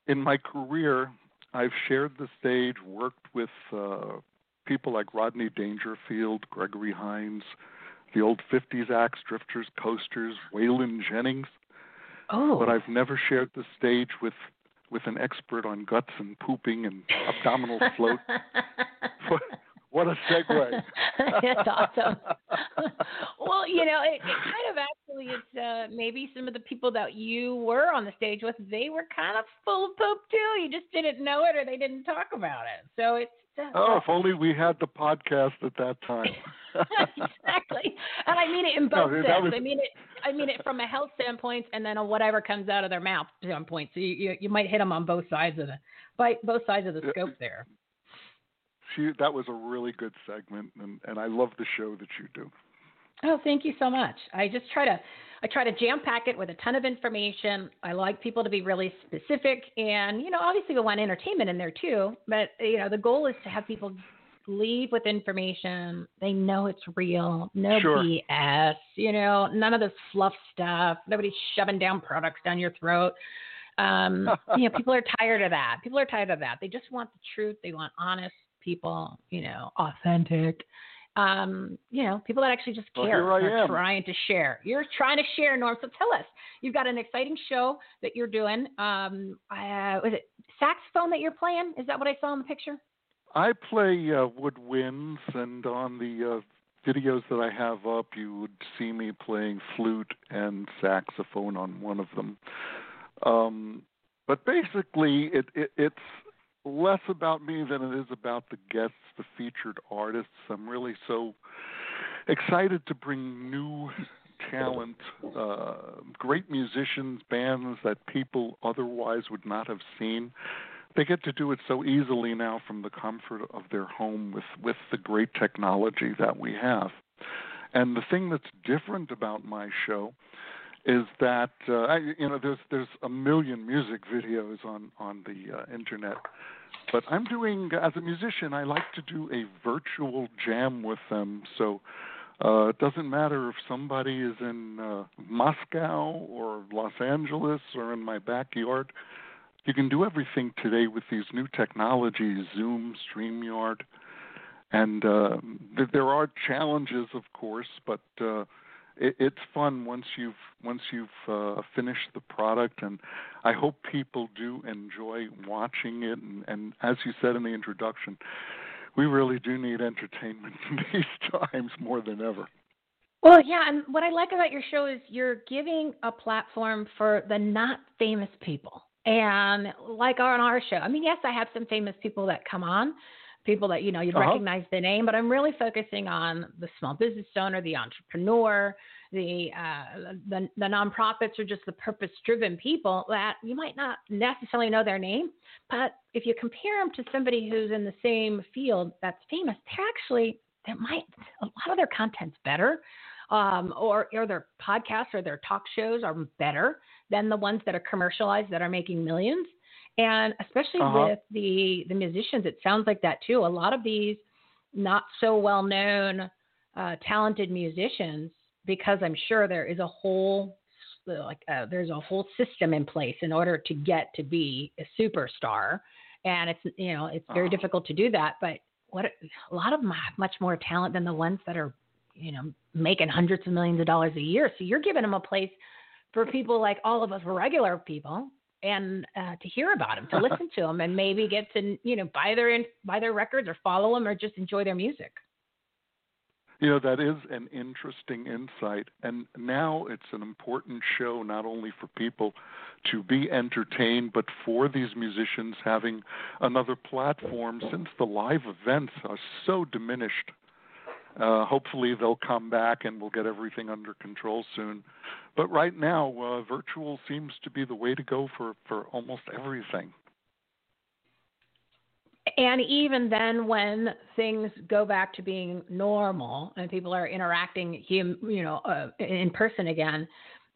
in my career, I've shared the stage, worked with uh, people like Rodney Dangerfield, Gregory Hines, the old 50s acts, Drifters, Coasters, Waylon Jennings. Oh. But I've never shared the stage with with an expert on guts and pooping and abdominal float. what, What a segue. That's awesome. well, you know, it, it kind of actually is uh, maybe some of the people that you were on the stage with, they were kind of full of poop too. You just didn't know it or they didn't talk about it. So it's. Oh, if only we had the podcast at that time. exactly, and I mean it in both No, senses. was- I mean it. I mean it from a health standpoint, and then a whatever comes out of their mouth standpoint. So you you, you might hit them on both sides of the, by both sides of the Yeah. scope there. She, that was a really good segment, and, and I love the show that you do. Oh, thank you so much. I just try to I try to jam pack it with a ton of information. I like people to be really specific and you know, obviously we want entertainment in there too, but you know, the goal is to have people leave with information. They know it's real. No Sure. BS, you know, none of this fluff stuff. Nobody's shoving down products down your throat. Um, you know, people are tired of that. People are tired of that. They just want the truth. They want honest people, you know, authentic um, you know, people that actually just care I are am. trying to share. You're trying to share, Norm. So tell us, you've got an exciting show that you're doing. Um, uh, was it saxophone that you're playing? Is that what I saw in the picture? I play uh, woodwinds, and on the uh, videos that I have up, you would see me playing flute and saxophone on one of them. Um, but basically, it, it, it's less about me than it is about the guests, the featured artists. I'm really so excited to bring new talent, uh, great musicians, bands that people otherwise would not have seen. They get to do it so easily now from the comfort of their home with, with the great technology that we have. And the thing that's different about my show is that uh, I, you know there's there's a million music videos on on the uh, internet, but I'm doing as a musician I like to do a virtual jam with them. So uh, it doesn't matter if somebody is in uh, Moscow or Los Angeles or in my backyard. You can do everything today with these new technologies, Zoom, StreamYard, and uh, th- there are challenges, of course, but uh, it, it's fun once you've once you've uh, finished the product, and I hope people do enjoy watching it. And, and as you said in the introduction, we really do need entertainment in these times more than ever. Well, yeah, and what I like about your show is you're giving a platform for the not famous people. And like on our show, I mean, yes, I have some famous people that come on, people that you know you'd Uh-huh. recognize the name, but I'm really focusing on the small business owner, the entrepreneur, the uh, the, the nonprofits, or just the purpose-driven people that you might not necessarily know their name, but if you compare them to somebody who's in the same field that's famous, they're actually they might a lot of their content's better um, or or their podcasts or their talk shows are better than the ones that are commercialized that are making millions. And especially Uh-huh. with the the musicians, it sounds like that too. A lot of these not so well known, uh, talented musicians, because I'm sure there is a whole like uh, there's a whole system in place in order to get to be a superstar, and it's you know it's very Uh-huh. difficult to do that. But what a lot of them have much more talent than the ones that are you know making hundreds of millions of dollars a year. So you're giving them a place for people like all of us regular people and uh, to hear about them, to listen to them, and maybe get to you know buy their buy their records or follow them or just enjoy their music. You know, that is an interesting insight. And now it's an important show not only for people to be entertained, but for these musicians having another platform since the live events are so diminished. Uh, hopefully they'll come back and we'll get everything under control soon. But right now, uh, virtual seems to be the way to go for, for almost everything. And even then, when things go back to being normal and people are interacting, you know, uh, in person again,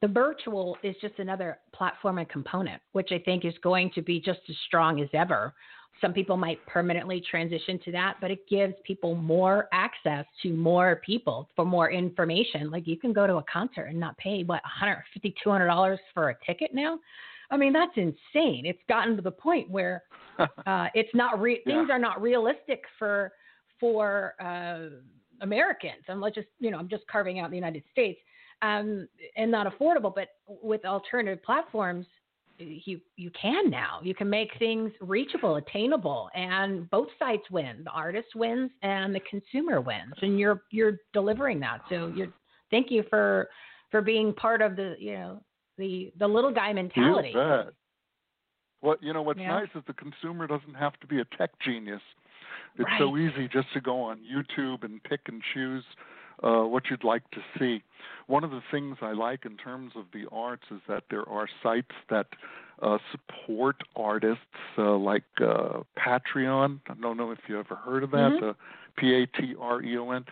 the virtual is just another platform and component, which I think is going to be just as strong as ever. Some people might permanently transition to that, but it gives people more access to more people for more information. Like you can go to a concert and not pay what 150 $200 for a ticket now. I mean, that's insane. It's gotten to the point where uh, it's not re- Yeah. things are not realistic for for uh, Americans. And let's just you know, I'm just carving out the United States, um, and not affordable. But with alternative platforms, you you can now. You can make things reachable, attainable, and both sides win. The artist wins and the consumer wins, and you're you're delivering that. So you're thank you for for being part of the you know the the little guy mentality. You bet. What you know, what's Yeah. nice is the consumer doesn't have to be a tech genius. It's Right. so easy just to go on YouTube and pick and choose uh, what you'd like to see. One of the things I like in terms of the arts is that there are sites that uh, support artists, uh, like uh, Patreon. I don't know if you ever heard of that. Mhm. Uh, P A T R E O N.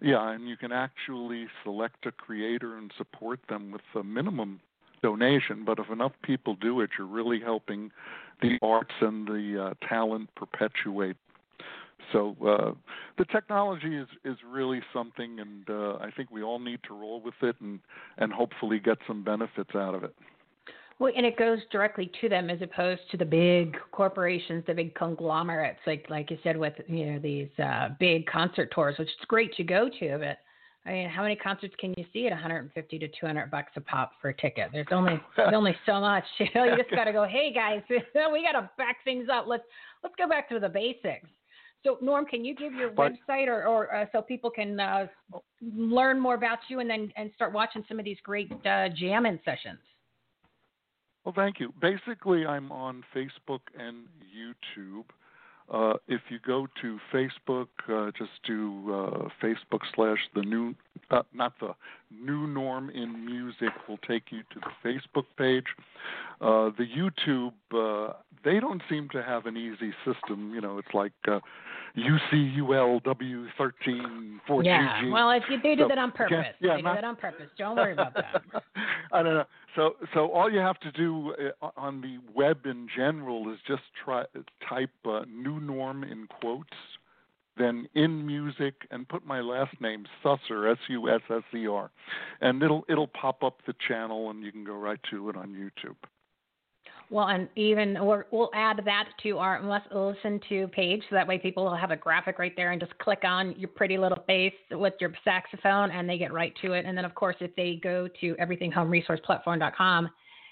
Yeah, and you can actually select a creator and support them with a minimum donation. But if enough people do it, you're really helping the arts and the uh, talent perpetuate. So uh, the technology is is really something, and uh, I think we all need to roll with it and and hopefully get some benefits out of it. Well, and it goes directly to them as opposed to the big corporations, the big conglomerates, like like you said with you know these uh, big concert tours, which is great to go to, but I mean, how many concerts can you see at 150 to 200 bucks a pop for a ticket? There's only there's only so much. You know, you just got to go. Hey guys, we got to back things up. Let's let's go back to the basics. So Norm, can you give your But- website or, or uh, so people can uh, learn more about you and then and start watching some of these great uh, jamming sessions? Well, thank you. Basically, I'm on Facebook and YouTube. Uh, if you go to Facebook, uh, just do uh, Facebook slash the new, uh, not the new norm in music will take you to the Facebook page. Uh, the YouTube, uh, they don't seem to have an easy system. You know, it's like uh, UCULW1342G. Yeah. Well, if you, they do So, that on purpose. yeah, they not- that on purpose. Don't worry about that. I don't know. So, so all you have to do uh, on the web in general is just try type uh, "new norm" in quotes, then in music, and put my last name Susser S U S S E R, and it'll it'll pop up the channel, and you can go right to it on YouTube. Well, and even we're, we'll add that to our must listen to page, so that way people will have a graphic right there and just click on your pretty little face with your saxophone, and they get right to it. And then, of course, if they go to everythinghomeresourceplatform.com,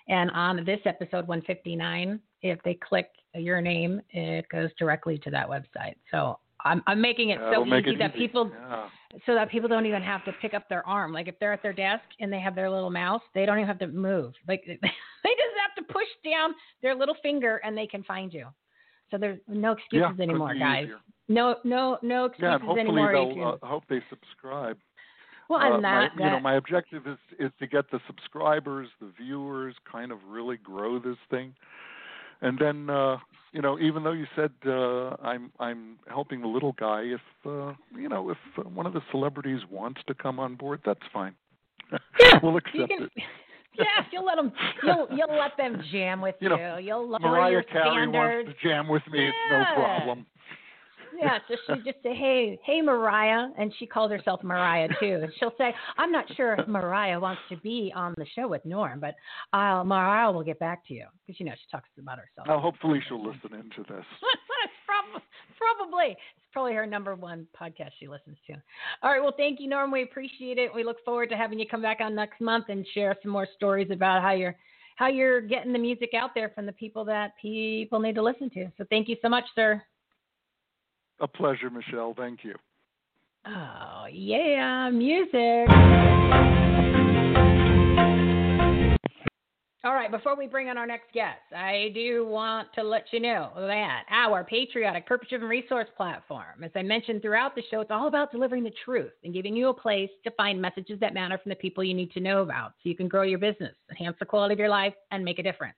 and on this episode 159, if they click your name, it goes directly to that website. So I'm, I'm making it so easy it that easy. people Yeah. so that people don't even have to pick up their arm. Like if they're at their desk and they have their little mouse, they don't even have to move. Like they just push down their little finger and they can find you. So there's no excuses couldn't anymore, guys. easier. No, no, no Yeah, excuses and hopefully anymore. they'll. Uh, I hope they subscribe. well, Uh, and that, my, you know, my objective is is to get the subscribers, the viewers, kind of really grow this thing, and then uh, you know, even though you said uh, I'm I'm helping the little guy, if uh, you know, if one of the celebrities wants to come on board, that's fine. we'll accept can, it. Yeah, you'll let them. You'll you'll let them jam with You you. know, You'll lower Mariah your Carey standards. wants to jam with me. It's no problem. Yeah, so she just say, "Hey, hey, Mariah," and she calls herself Mariah too. And she'll say, "I'm not sure if Mariah wants to be on the show with Norm, but I'll, Mariah will get back to you because you know she talks about herself." Now, hopefully, she'll listen into this. probably it's probably her number one podcast she listens to. All right, well, thank you, Norm. We appreciate it. We look forward to having you come back on next month and share some more stories about how you're how you're getting the music out there from the people that people need to listen to. So, thank you so much, sir. A pleasure, Michele. Thank you. Oh, yeah, music. All right, before we bring on our next guest, I do want to let you know that our patriotic, purpose driven resource platform, as I mentioned throughout the show, it's all about delivering the truth and giving you a place to find messages that matter from the people you need to know about so you can grow your business, enhance the quality of your life, and make a difference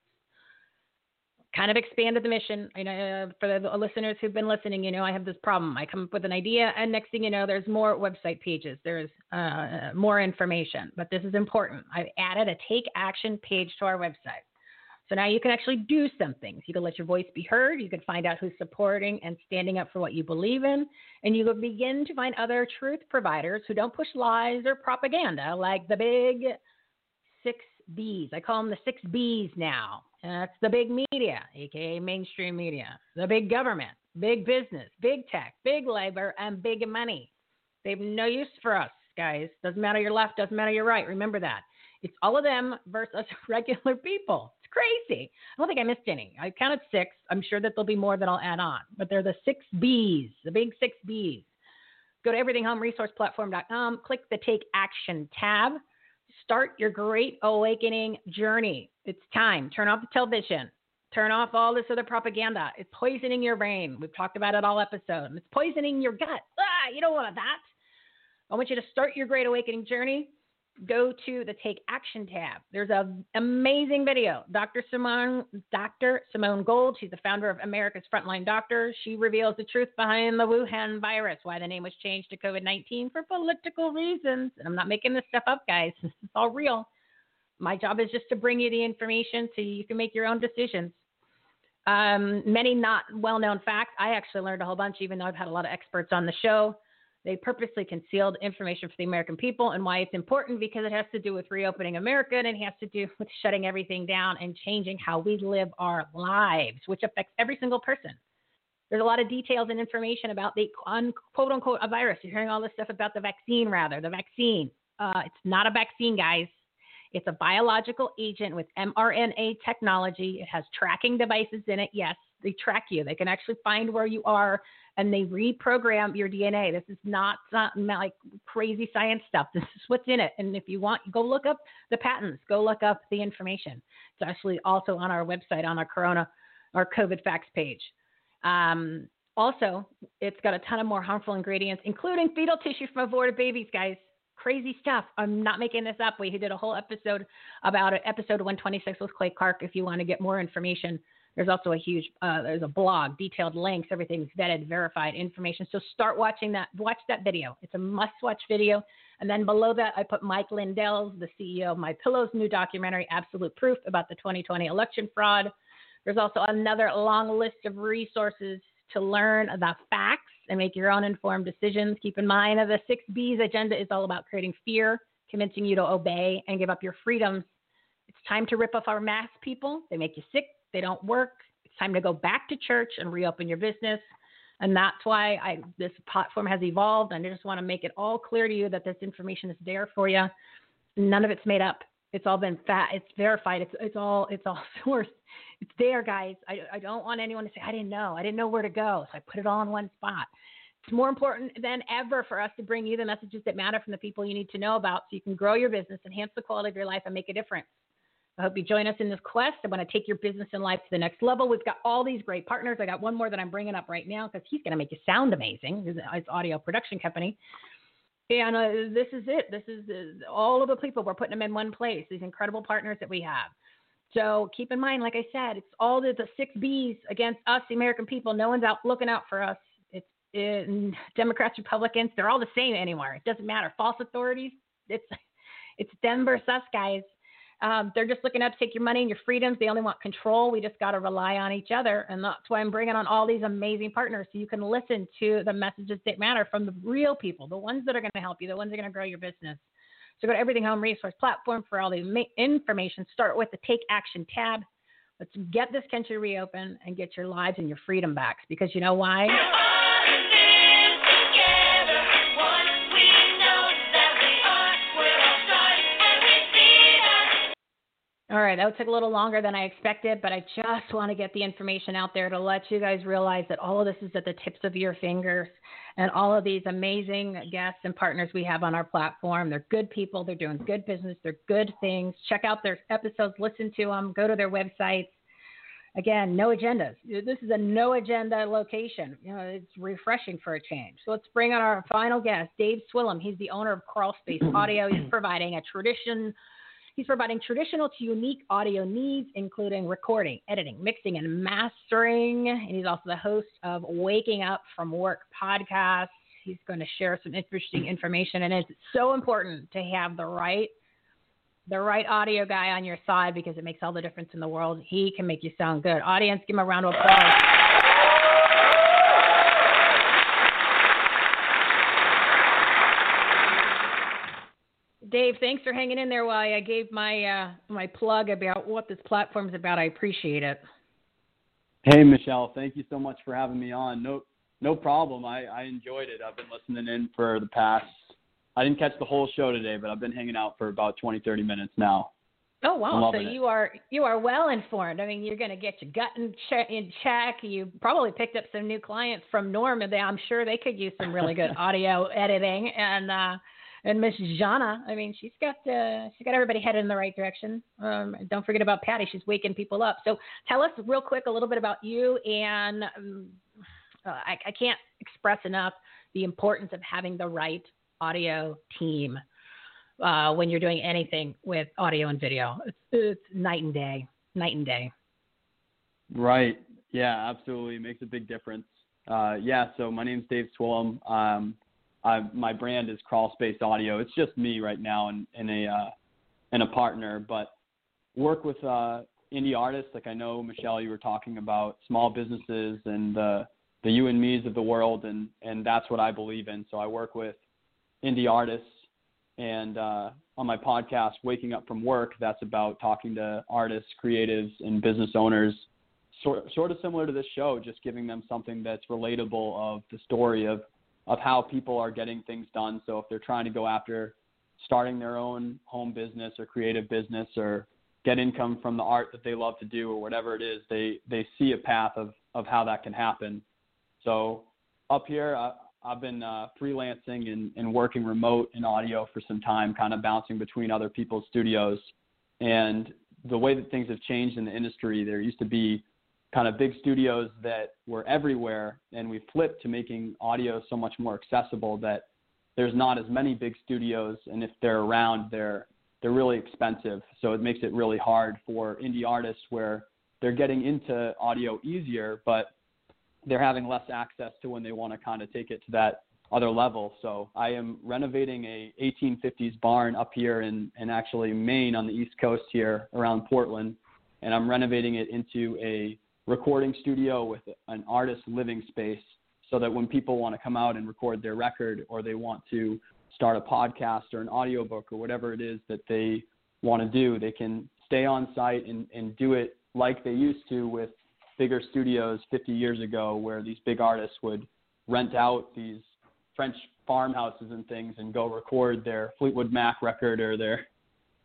kind of expanded the mission. You know, uh, for the listeners who've been listening, you know, I have this problem. I come up with an idea, and next thing you know, there's more website pages. There's uh, more information. But this is important. I've added a take action page to our website. So now you can actually do some things. You can let your voice be heard. You can find out who's supporting and standing up for what you believe in. And you can begin to find other truth providers who don't push lies or propaganda like the big six B's. I call them the six B's now. And that's the big media, aka mainstream media, the big government, big business, big tech, big labor, and big money. They have no use for us, guys. Doesn't matter your left, doesn't matter your right. Remember that. It's all of them versus regular people. It's crazy. I don't think I missed any. I counted six. I'm sure that there'll be more that I'll add on, but they're the six B's, the big six B's. Go to everythinghomeresourceplatform.com, click the Take Action tab. Start your great awakening journey. It's time. Turn off the television. Turn off all this other propaganda. It's poisoning your brain. We've talked about it all episode. It's poisoning your gut. Ah, you don't want that. I want you to start your great awakening journey go to the Take Action tab. There's an amazing video. Dr. Simone, Dr. Simone Gold, she's the founder of America's Frontline Doctors. She reveals the truth behind the Wuhan virus, why the name was changed to COVID 19 for political reasons. And I'm not making this stuff up, guys. It's all real. My job is just to bring you the information so you can make your own decisions. Um, many not well known facts. I actually learned a whole bunch, even though I've had a lot of experts on the show. They purposely concealed information for the American people and why it's important because it has to do with reopening America and it has to do with shutting everything down and changing how we live our lives, which affects every single person. There's a lot of details and information about the quote unquote a virus. You're hearing all this stuff about the vaccine, rather. The vaccine. Uh, it's not a vaccine, guys. It's a biological agent with mRNA technology. It has tracking devices in it. Yes, they track you. They can actually find where you are and they reprogram your DNA. This is not something like crazy science stuff. This is what's in it. And if you want, go look up the patents, go look up the information. It's actually also on our website on our Corona our COVID facts page. Um, also, it's got a ton of more harmful ingredients, including fetal tissue from aborted babies, guys. Crazy stuff. I'm not making this up. We did a whole episode about it, episode 126 with Clay Clark if you want to get more information there's also a huge, uh, there's a blog, detailed links, everything's vetted, verified information. So start watching that. Watch that video. It's a must-watch video. And then below that, I put Mike Lindell's, the CEO of My Pillow's new documentary, Absolute Proof, about the 2020 election fraud. There's also another long list of resources to learn the facts and make your own informed decisions. Keep in mind that the six B's agenda is all about creating fear, convincing you to obey and give up your freedoms. It's time to rip off our mask, people. They make you sick, they don't work. It's time to go back to church and reopen your business. And that's why I, this platform has evolved. And I just want to make it all clear to you that this information is there for you. None of it's made up. It's all been fat. It's verified. It's it's all it's all sourced. It's there, guys. I I don't want anyone to say I didn't know. I didn't know where to go. So I put it all in one spot. It's more important than ever for us to bring you the messages that matter from the people you need to know about, so you can grow your business, enhance the quality of your life, and make a difference. I hope you join us in this quest. I want to take your business and life to the next level. We've got all these great partners. I got one more that I'm bringing up right now because he's going to make you sound amazing. It's audio production company. And uh, this is it. This is uh, all of the people. We're putting them in one place. These incredible partners that we have. So keep in mind, like I said, it's all the, the six B's against us, the American people. No one's out looking out for us. It's it, Democrats, Republicans. They're all the same anymore. It doesn't matter. False authorities. It's it's them versus us, guys. Um, they're just looking up to take your money and your freedoms. They only want control. We just got to rely on each other. And that's why I'm bringing on all these amazing partners so you can listen to the messages that matter from the real people, the ones that are going to help you, the ones that are going to grow your business. So go to Everything Home Resource Platform for all the information. Start with the Take Action tab. Let's get this country reopened and get your lives and your freedom back. Because you know why? All right, that took a little longer than I expected, but I just want to get the information out there to let you guys realize that all of this is at the tips of your fingers. And all of these amazing guests and partners we have on our platform, they're good people, they're doing good business, they're good things. Check out their episodes, listen to them, go to their websites. Again, no agendas. This is a no agenda location. You know, it's refreshing for a change. So let's bring on our final guest, Dave Swillum. He's the owner of Crawl Space Audio. He's providing a tradition He's providing traditional to unique audio needs, including recording, editing, mixing, and mastering. And he's also the host of Waking Up from Work podcast. He's going to share some interesting information, and it's so important to have the right the right audio guy on your side because it makes all the difference in the world. He can make you sound good. Audience, give him a round of applause. Dave, thanks for hanging in there while I gave my uh, my plug about what this platform is about. I appreciate it. Hey, Michele, thank you so much for having me on. No, no problem. I, I enjoyed it. I've been listening in for the past. I didn't catch the whole show today, but I've been hanging out for about 20, 30 minutes now. Oh wow! So it. you are you are well informed. I mean, you're going to get your gut in check. In check. You probably picked up some new clients from Norm, and they, I'm sure they could use some really good audio editing. And uh, and Miss Janna, I mean, she's got uh, she's got everybody headed in the right direction. Um, don't forget about Patti; she's waking people up. So tell us real quick a little bit about you, and um, uh, I, I can't express enough the importance of having the right audio team uh, when you're doing anything with audio and video. It's, it's night and day, night and day. Right. Yeah, absolutely. It makes a big difference. Uh, yeah, so my name's Dave Swillum. Um, I, my brand is Crawlspace Audio. It's just me right now and, and a uh, and a partner, but work with uh, indie artists. Like I know Michele, you were talking about small businesses and the the you and me's of the world, and and that's what I believe in. So I work with indie artists, and uh, on my podcast, Waking Up from Work, that's about talking to artists, creatives, and business owners sort sort of similar to this show, just giving them something that's relatable of the story of of how people are getting things done. So if they're trying to go after starting their own home business or creative business or get income from the art that they love to do or whatever it is, they they see a path of of how that can happen. So up here, I, I've been uh, freelancing and, and working remote in audio for some time, kind of bouncing between other people's studios. And the way that things have changed in the industry, there used to be kind of big studios that were everywhere, and we flipped to making audio so much more accessible that there's not as many big studios, and if they're around, they're they're really expensive. So it makes it really hard for indie artists where they're getting into audio easier, but they're having less access to when they want to kind of take it to that other level. So I am renovating a 1850s barn up here in, in actually Maine on the East Coast here around Portland, and I'm renovating it into a recording studio with an artist living space so that when people want to come out and record their record or they want to start a podcast or an audiobook or whatever it is that they want to do, they can stay on site and, and do it like they used to with bigger studios 50 years ago where these big artists would rent out these French farmhouses and things and go record their Fleetwood Mac record or their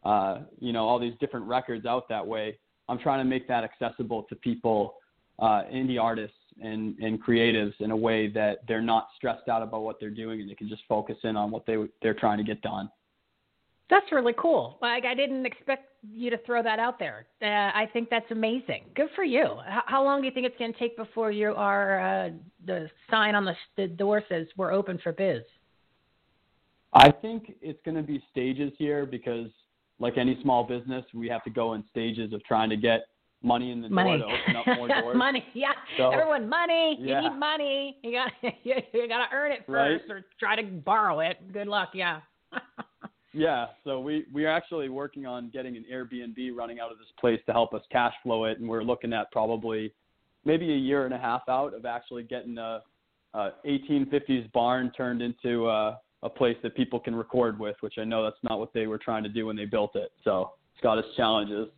uh, you know all these different records out that way. I'm trying to make that accessible to people, uh, indie artists and, and creatives in a way that they're not stressed out about what they're doing and they can just focus in on what they they're trying to get done. That's really cool. Like I didn't expect you to throw that out there. Uh, I think that's amazing. Good for you. How, how long do you think it's going to take before you are uh, the sign on the, the door says we're open for biz? I think it's going to be stages here because, like any small business, we have to go in stages of trying to get money in the money. door to open up more doors. money, yeah. So, Everyone, money. yeah. You need money. You got you, you got to earn it Right. first, or try to borrow it. Good luck. Yeah. Yeah, so we we are actually working on getting an Airbnb running out of this place to help us cash flow it, and we're looking at probably maybe a year and a half out of actually getting a, a 1850s barn turned into a, a place that people can record with, which I know that's not what they were trying to do when they built it. So it's got its challenges.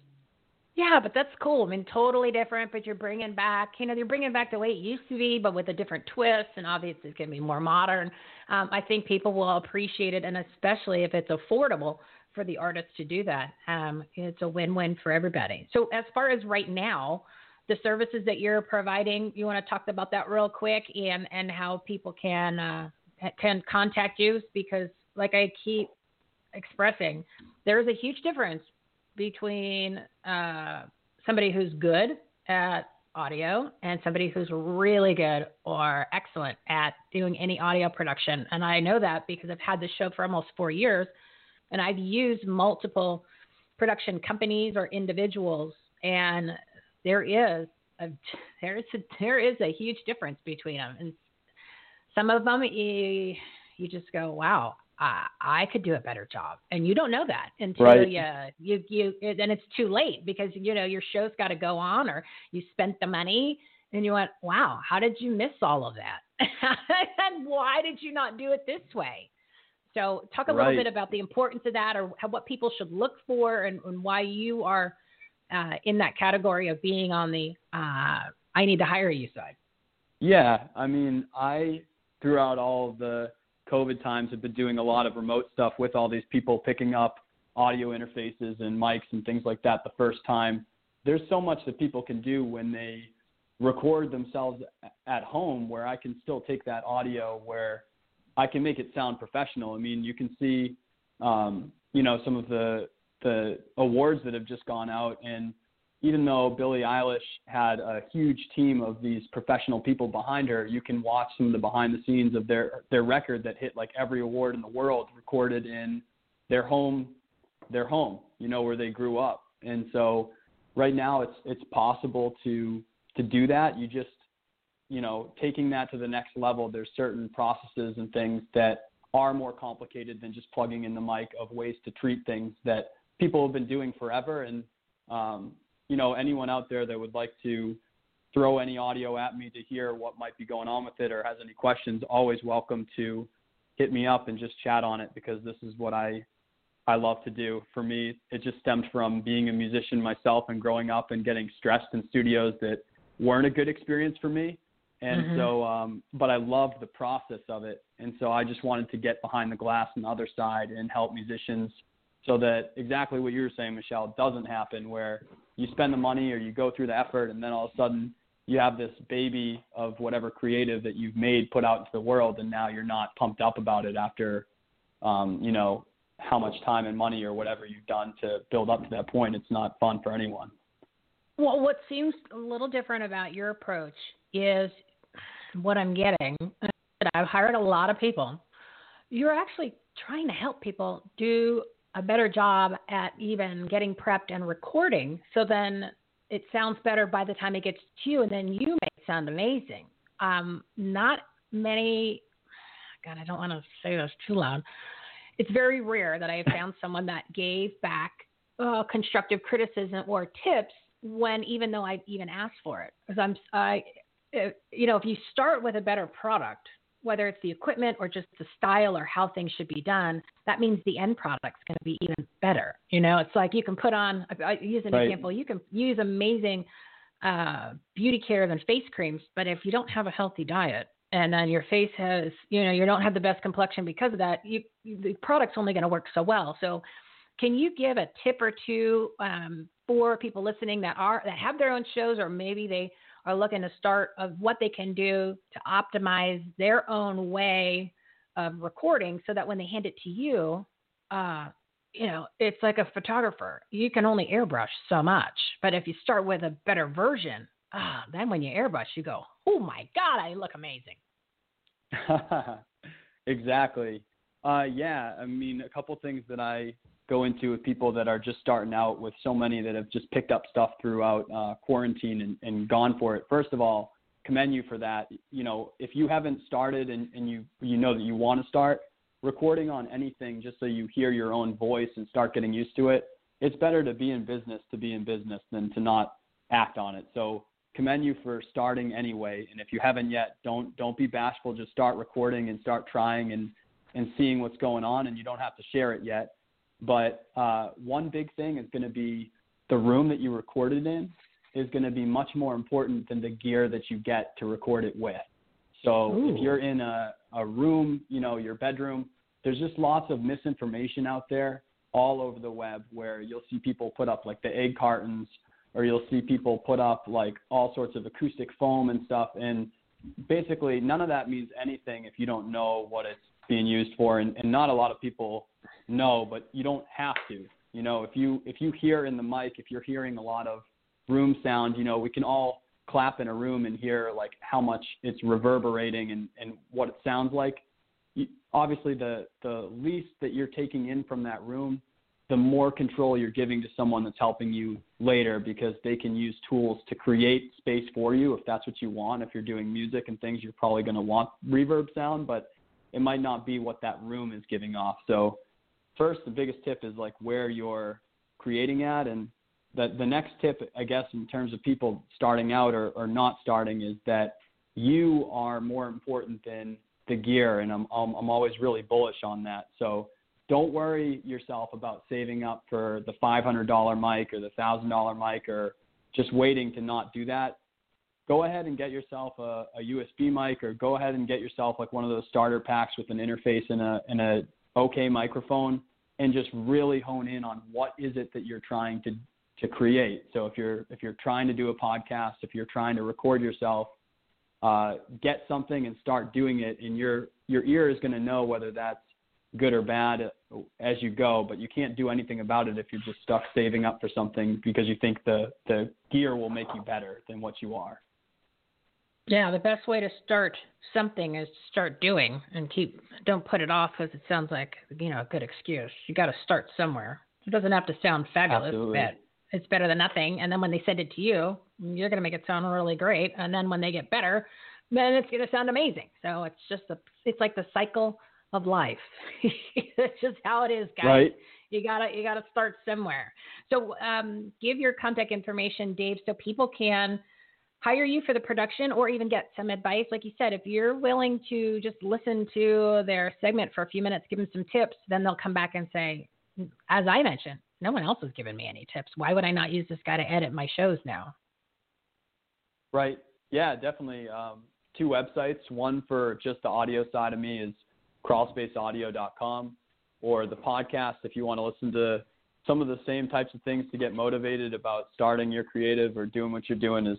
Yeah, but that's cool. I mean, totally different, but you're bringing back, you know, you're bringing back the way it used to be, but with a different twist, and obviously it's going to be more modern. Um, I think people will appreciate it, and especially if it's affordable for the artist to do that. Um, it's a win-win for everybody. So, as far as right now, the services that you're providing, you want to talk about that real quick, and and how people can uh, can contact you because, like I keep expressing, there is a huge difference between uh, somebody who's good at audio and somebody who's really good or excellent at doing any audio production. And I know that because I've had this show for almost four years and I've used multiple production companies or individuals and there is a there is a, there is a huge difference between them and some of them you you just go wow I, I could do a better job, and you don't know that until Right. you you you. Then it's too late because you know your show's got to go on, or you spent the money, and you went, "Wow, how did you miss all of that? and why did you not do it this way?" So, talk a little bit about the importance of that, or how, what people should look for, and, and why you are uh, in that category of being on the uh, "I need to hire you" side. Yeah, I mean, I throughout all of the COVID times have been doing a lot of remote stuff with all these people, picking up audio interfaces and mics and things like that the first time. There's so much that people can do when they record themselves at home where I can still take that audio where I can make it sound professional. I mean, you can see, um, you know, some of the the awards that have just gone out, and even though Billie Eilish had a huge team of these professional people behind her, you can watch some of the behind the scenes of their their record that hit like every award in the world, recorded in their home, their home, you know, where they grew up. And so, right now, it's it's possible to to do that. You just you know, taking that to the next level, there's certain processes and things that are more complicated than just plugging in the mic of ways to treat things that people have been doing forever. And, um, you know, anyone out there that would like to throw any audio at me to hear what might be going on with it or has any questions, always welcome to hit me up and just chat on it because this is what I I love to do. For me, it just stemmed from being a musician myself and growing up and getting stressed in studios that weren't a good experience for me. And Mhm. so, um, but I loved the process of it. And so I just wanted to get behind the glass on the other side and help musicians so that exactly what you were saying, Michele, doesn't happen where you spend the money or you go through the effort and then all of a sudden you have this baby of whatever creative that you've made put out into the world and now you're not pumped up about it after, um, you know, how much time and money or whatever you've done to build up to that point. It's not fun for anyone. Well, what seems a little different about your approach is what I'm getting. I've hired a lot of people. You're actually trying to help people do a better job at even getting prepped and recording so then it sounds better by the time it gets to you and then you it sound amazing. Um, not many, God, I don't want to say this too loud. It's very rare that I have found someone that gave back uh, constructive criticism or tips when even though I even asked for it. Because I'm, I, uh, you know, if you start with a better product, whether it's the equipment or just the style or how things should be done, that means the end product's going to be even better. You know, it's like you can put on, I use an Right. example, you can use amazing uh, beauty care and face creams, but if you don't have a healthy diet and then your face has, you know, you don't have the best complexion because of that, you, the product's only going to work so well. So, can you give a tip or two um, for people listening that are that have their own shows or maybe they are looking to start of what they can do to optimize their own way of recording so that when they hand it to you, uh, you know, it's like a photographer. You can only airbrush so much, but if you start with a better version, ah, then when you airbrush, you go, oh my god, I look amazing. exactly. Uh, yeah, I mean, a couple things that I go into with people that are just starting out with so many that have just picked up stuff throughout uh, quarantine and, and gone for it. First of all, commend you for that. You know, if you haven't started and, and you you know that you want to start recording on anything just so you hear your own voice and start getting used to it, it's better to be in business to be in business than to not act on it. So commend you for starting anyway. And if you haven't yet, don't don't be bashful. Just start recording and start trying and and seeing what's going on. And you don't have to share it yet. But uh, one big thing is going to be the room that you recorded in is going to be much more important than the gear that you get to record it with. So if you're in a, a room, you know, your bedroom, there's just lots of misinformation out there all over the web where you'll see people put up like the egg cartons or you'll see people put up like all sorts of acoustic foam and stuff. And basically, none of that means anything if you don't know what it's being used for. And, and not a lot of people know, but you don't have to. You know, if you if you hear in the mic, if you're hearing a lot of room sound, you know, we can all clap in a room and hear like how much it's reverberating and, and what it sounds like. You, obviously, the the least that you're taking in from that room, the more control you're giving to someone that's helping you later because they can use tools to create space for you if that's what you want. If you're doing music and things, you're probably going to want reverb sound, but it might not be what that room is giving off. So first the biggest tip is like where you're creating at and the the next tip I guess in terms of people starting out or, or not starting is that you are more important than the gear and I'm, I'm I'm always really bullish on that. So don't worry yourself about saving up for the $500 mic or the $1000 mic or just waiting to not do that. Go ahead and get yourself a, a USB mic or go ahead and get yourself like one of those starter packs with an interface and a and a okay microphone and just really hone in on what is it that you're trying to to create. So if you're if you're trying to do a podcast, if you're trying to record yourself, uh, get something and start doing it, and your your ear is going to know whether that's good or bad as you go. But you can't do anything about it if you're just stuck saving up for something because you think the the gear will make you better than what you are. Yeah, the best way to start something is to start doing and keep. Don't put it off because it sounds like you know a good excuse. You got to start somewhere. It doesn't have to sound fabulous, Absolutely. but it's better than nothing. And then when they send it to you, you're going to make it sound really great. And then when they get better, then it's going to sound amazing. So it's just a, it's like the cycle of life. it's just how it is, guys. Right. You gotta, you gotta start somewhere. So um, give your contact information, Dave, so people can hire you for the production or even get some advice. Like you said, if you're willing to just listen to their segment for a few minutes, give them some tips, then they'll come back and say, as I mentioned, no one else has given me any tips. Why would I not use this guy to edit my shows now? Right. Yeah, definitely. Um, two websites. One for just the audio side of me is crawlspaceaudio.com, or the podcast if you want to listen to some of the same types of things to get motivated about starting your creative or doing what you're doing is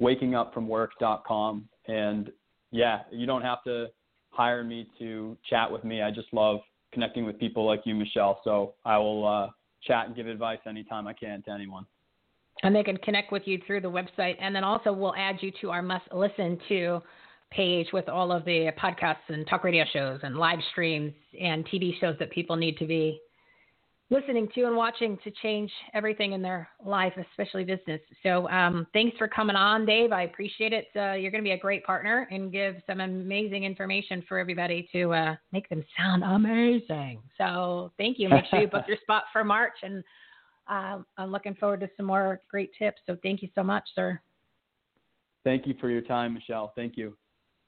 wakingupfromwork.com. And yeah, you don't have to hire me to chat with me. I just love connecting with people like you, Michele. So I will uh, chat and give advice anytime I can to anyone. And they can connect with you through the website. And then also we'll add you to our must listen to page with all of the podcasts and talk radio shows and live streams and TV shows that people need to be listening to and watching to change everything in their life, especially business. So um, thanks for coming on, Dave. I appreciate it. Uh, you're going to be a great partner and give some amazing information for everybody to uh, make them sound amazing. So thank you. Make sure you book your spot for March, and uh, I'm looking forward to some more great tips. So thank you so much, sir. Thank you for your time, Michele. Thank you.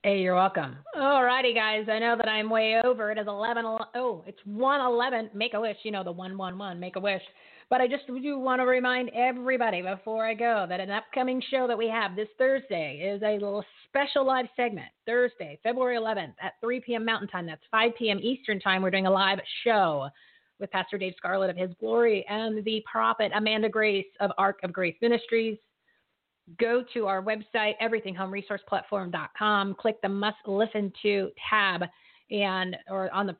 Hey, you're welcome. All righty, guys. I know that I'm way over. It is 11. Oh, it's 111. Make a wish. You know, the 111. Make a wish. But I just do want to remind everybody before I go that an upcoming show that we have this Thursday is a little special live segment. Thursday, February 11th at 3 p.m. Mountain Time. That's 5 p.m. Eastern Time. We're doing a live show with Pastor Dave Scarlett of His Glory and the prophet Amanda Grace of Ark of Grace Ministries go to our website, everythinghomeresourceplatform.com, click the must listen to tab and or on the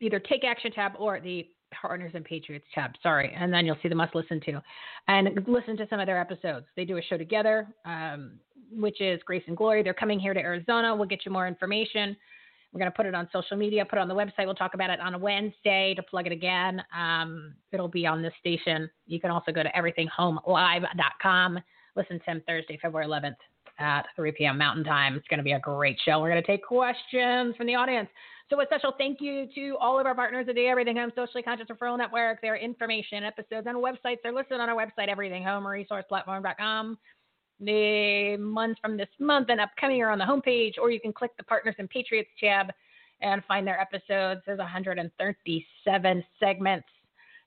either take action tab or the partners and patriots tab sorry and then you'll see the must listen to. And listen to some of their episodes. They do a show together um, which is grace and glory. They're coming here to arizona. We'll get you more information. We're going to put it on social media put it on the website. We'll talk about it on a wednesday to plug it again. Um, it'll be on this station. You can also go to everythinghomelelive.com listen to him Thursday, February 11th at 3 p.m. Mountain Time. It's going to be a great show. We're going to take questions from the audience. So, a special thank you to all of our partners at the Everything Home Socially Conscious Referral Network. Their information, episodes, and websites are listed on our website, everythinghomeresourceplatform.com. The months from this month and upcoming are on the homepage, or you can click the Partners and Patriots tab and find their episodes. There's 137 segments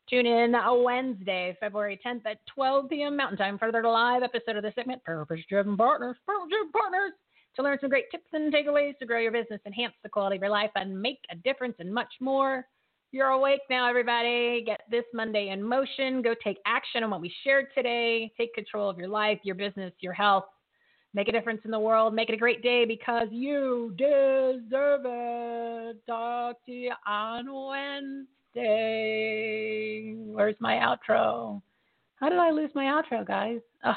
Tune in Wednesday, February 10th at 12 p.m. Mountain Time for their live episode of the segment Purpose Driven Partners, Purpose Driven Partners, to learn some great tips and takeaways to grow your business, enhance the quality of your life, and make a difference and much more. You're awake now, everybody. Get this Monday in motion. Go take action on what we shared today. Take control of your life, your business, your health. Make a difference in the world. Make it a great day because you deserve it. Talk to you on Wednesday day. Where's my outro? How did I lose my outro, guys? Oh,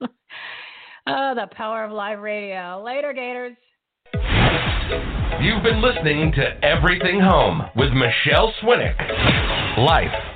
oh the power of live radio. Later, Gators. You've been listening to Everything Home with Michele Swinick. Life,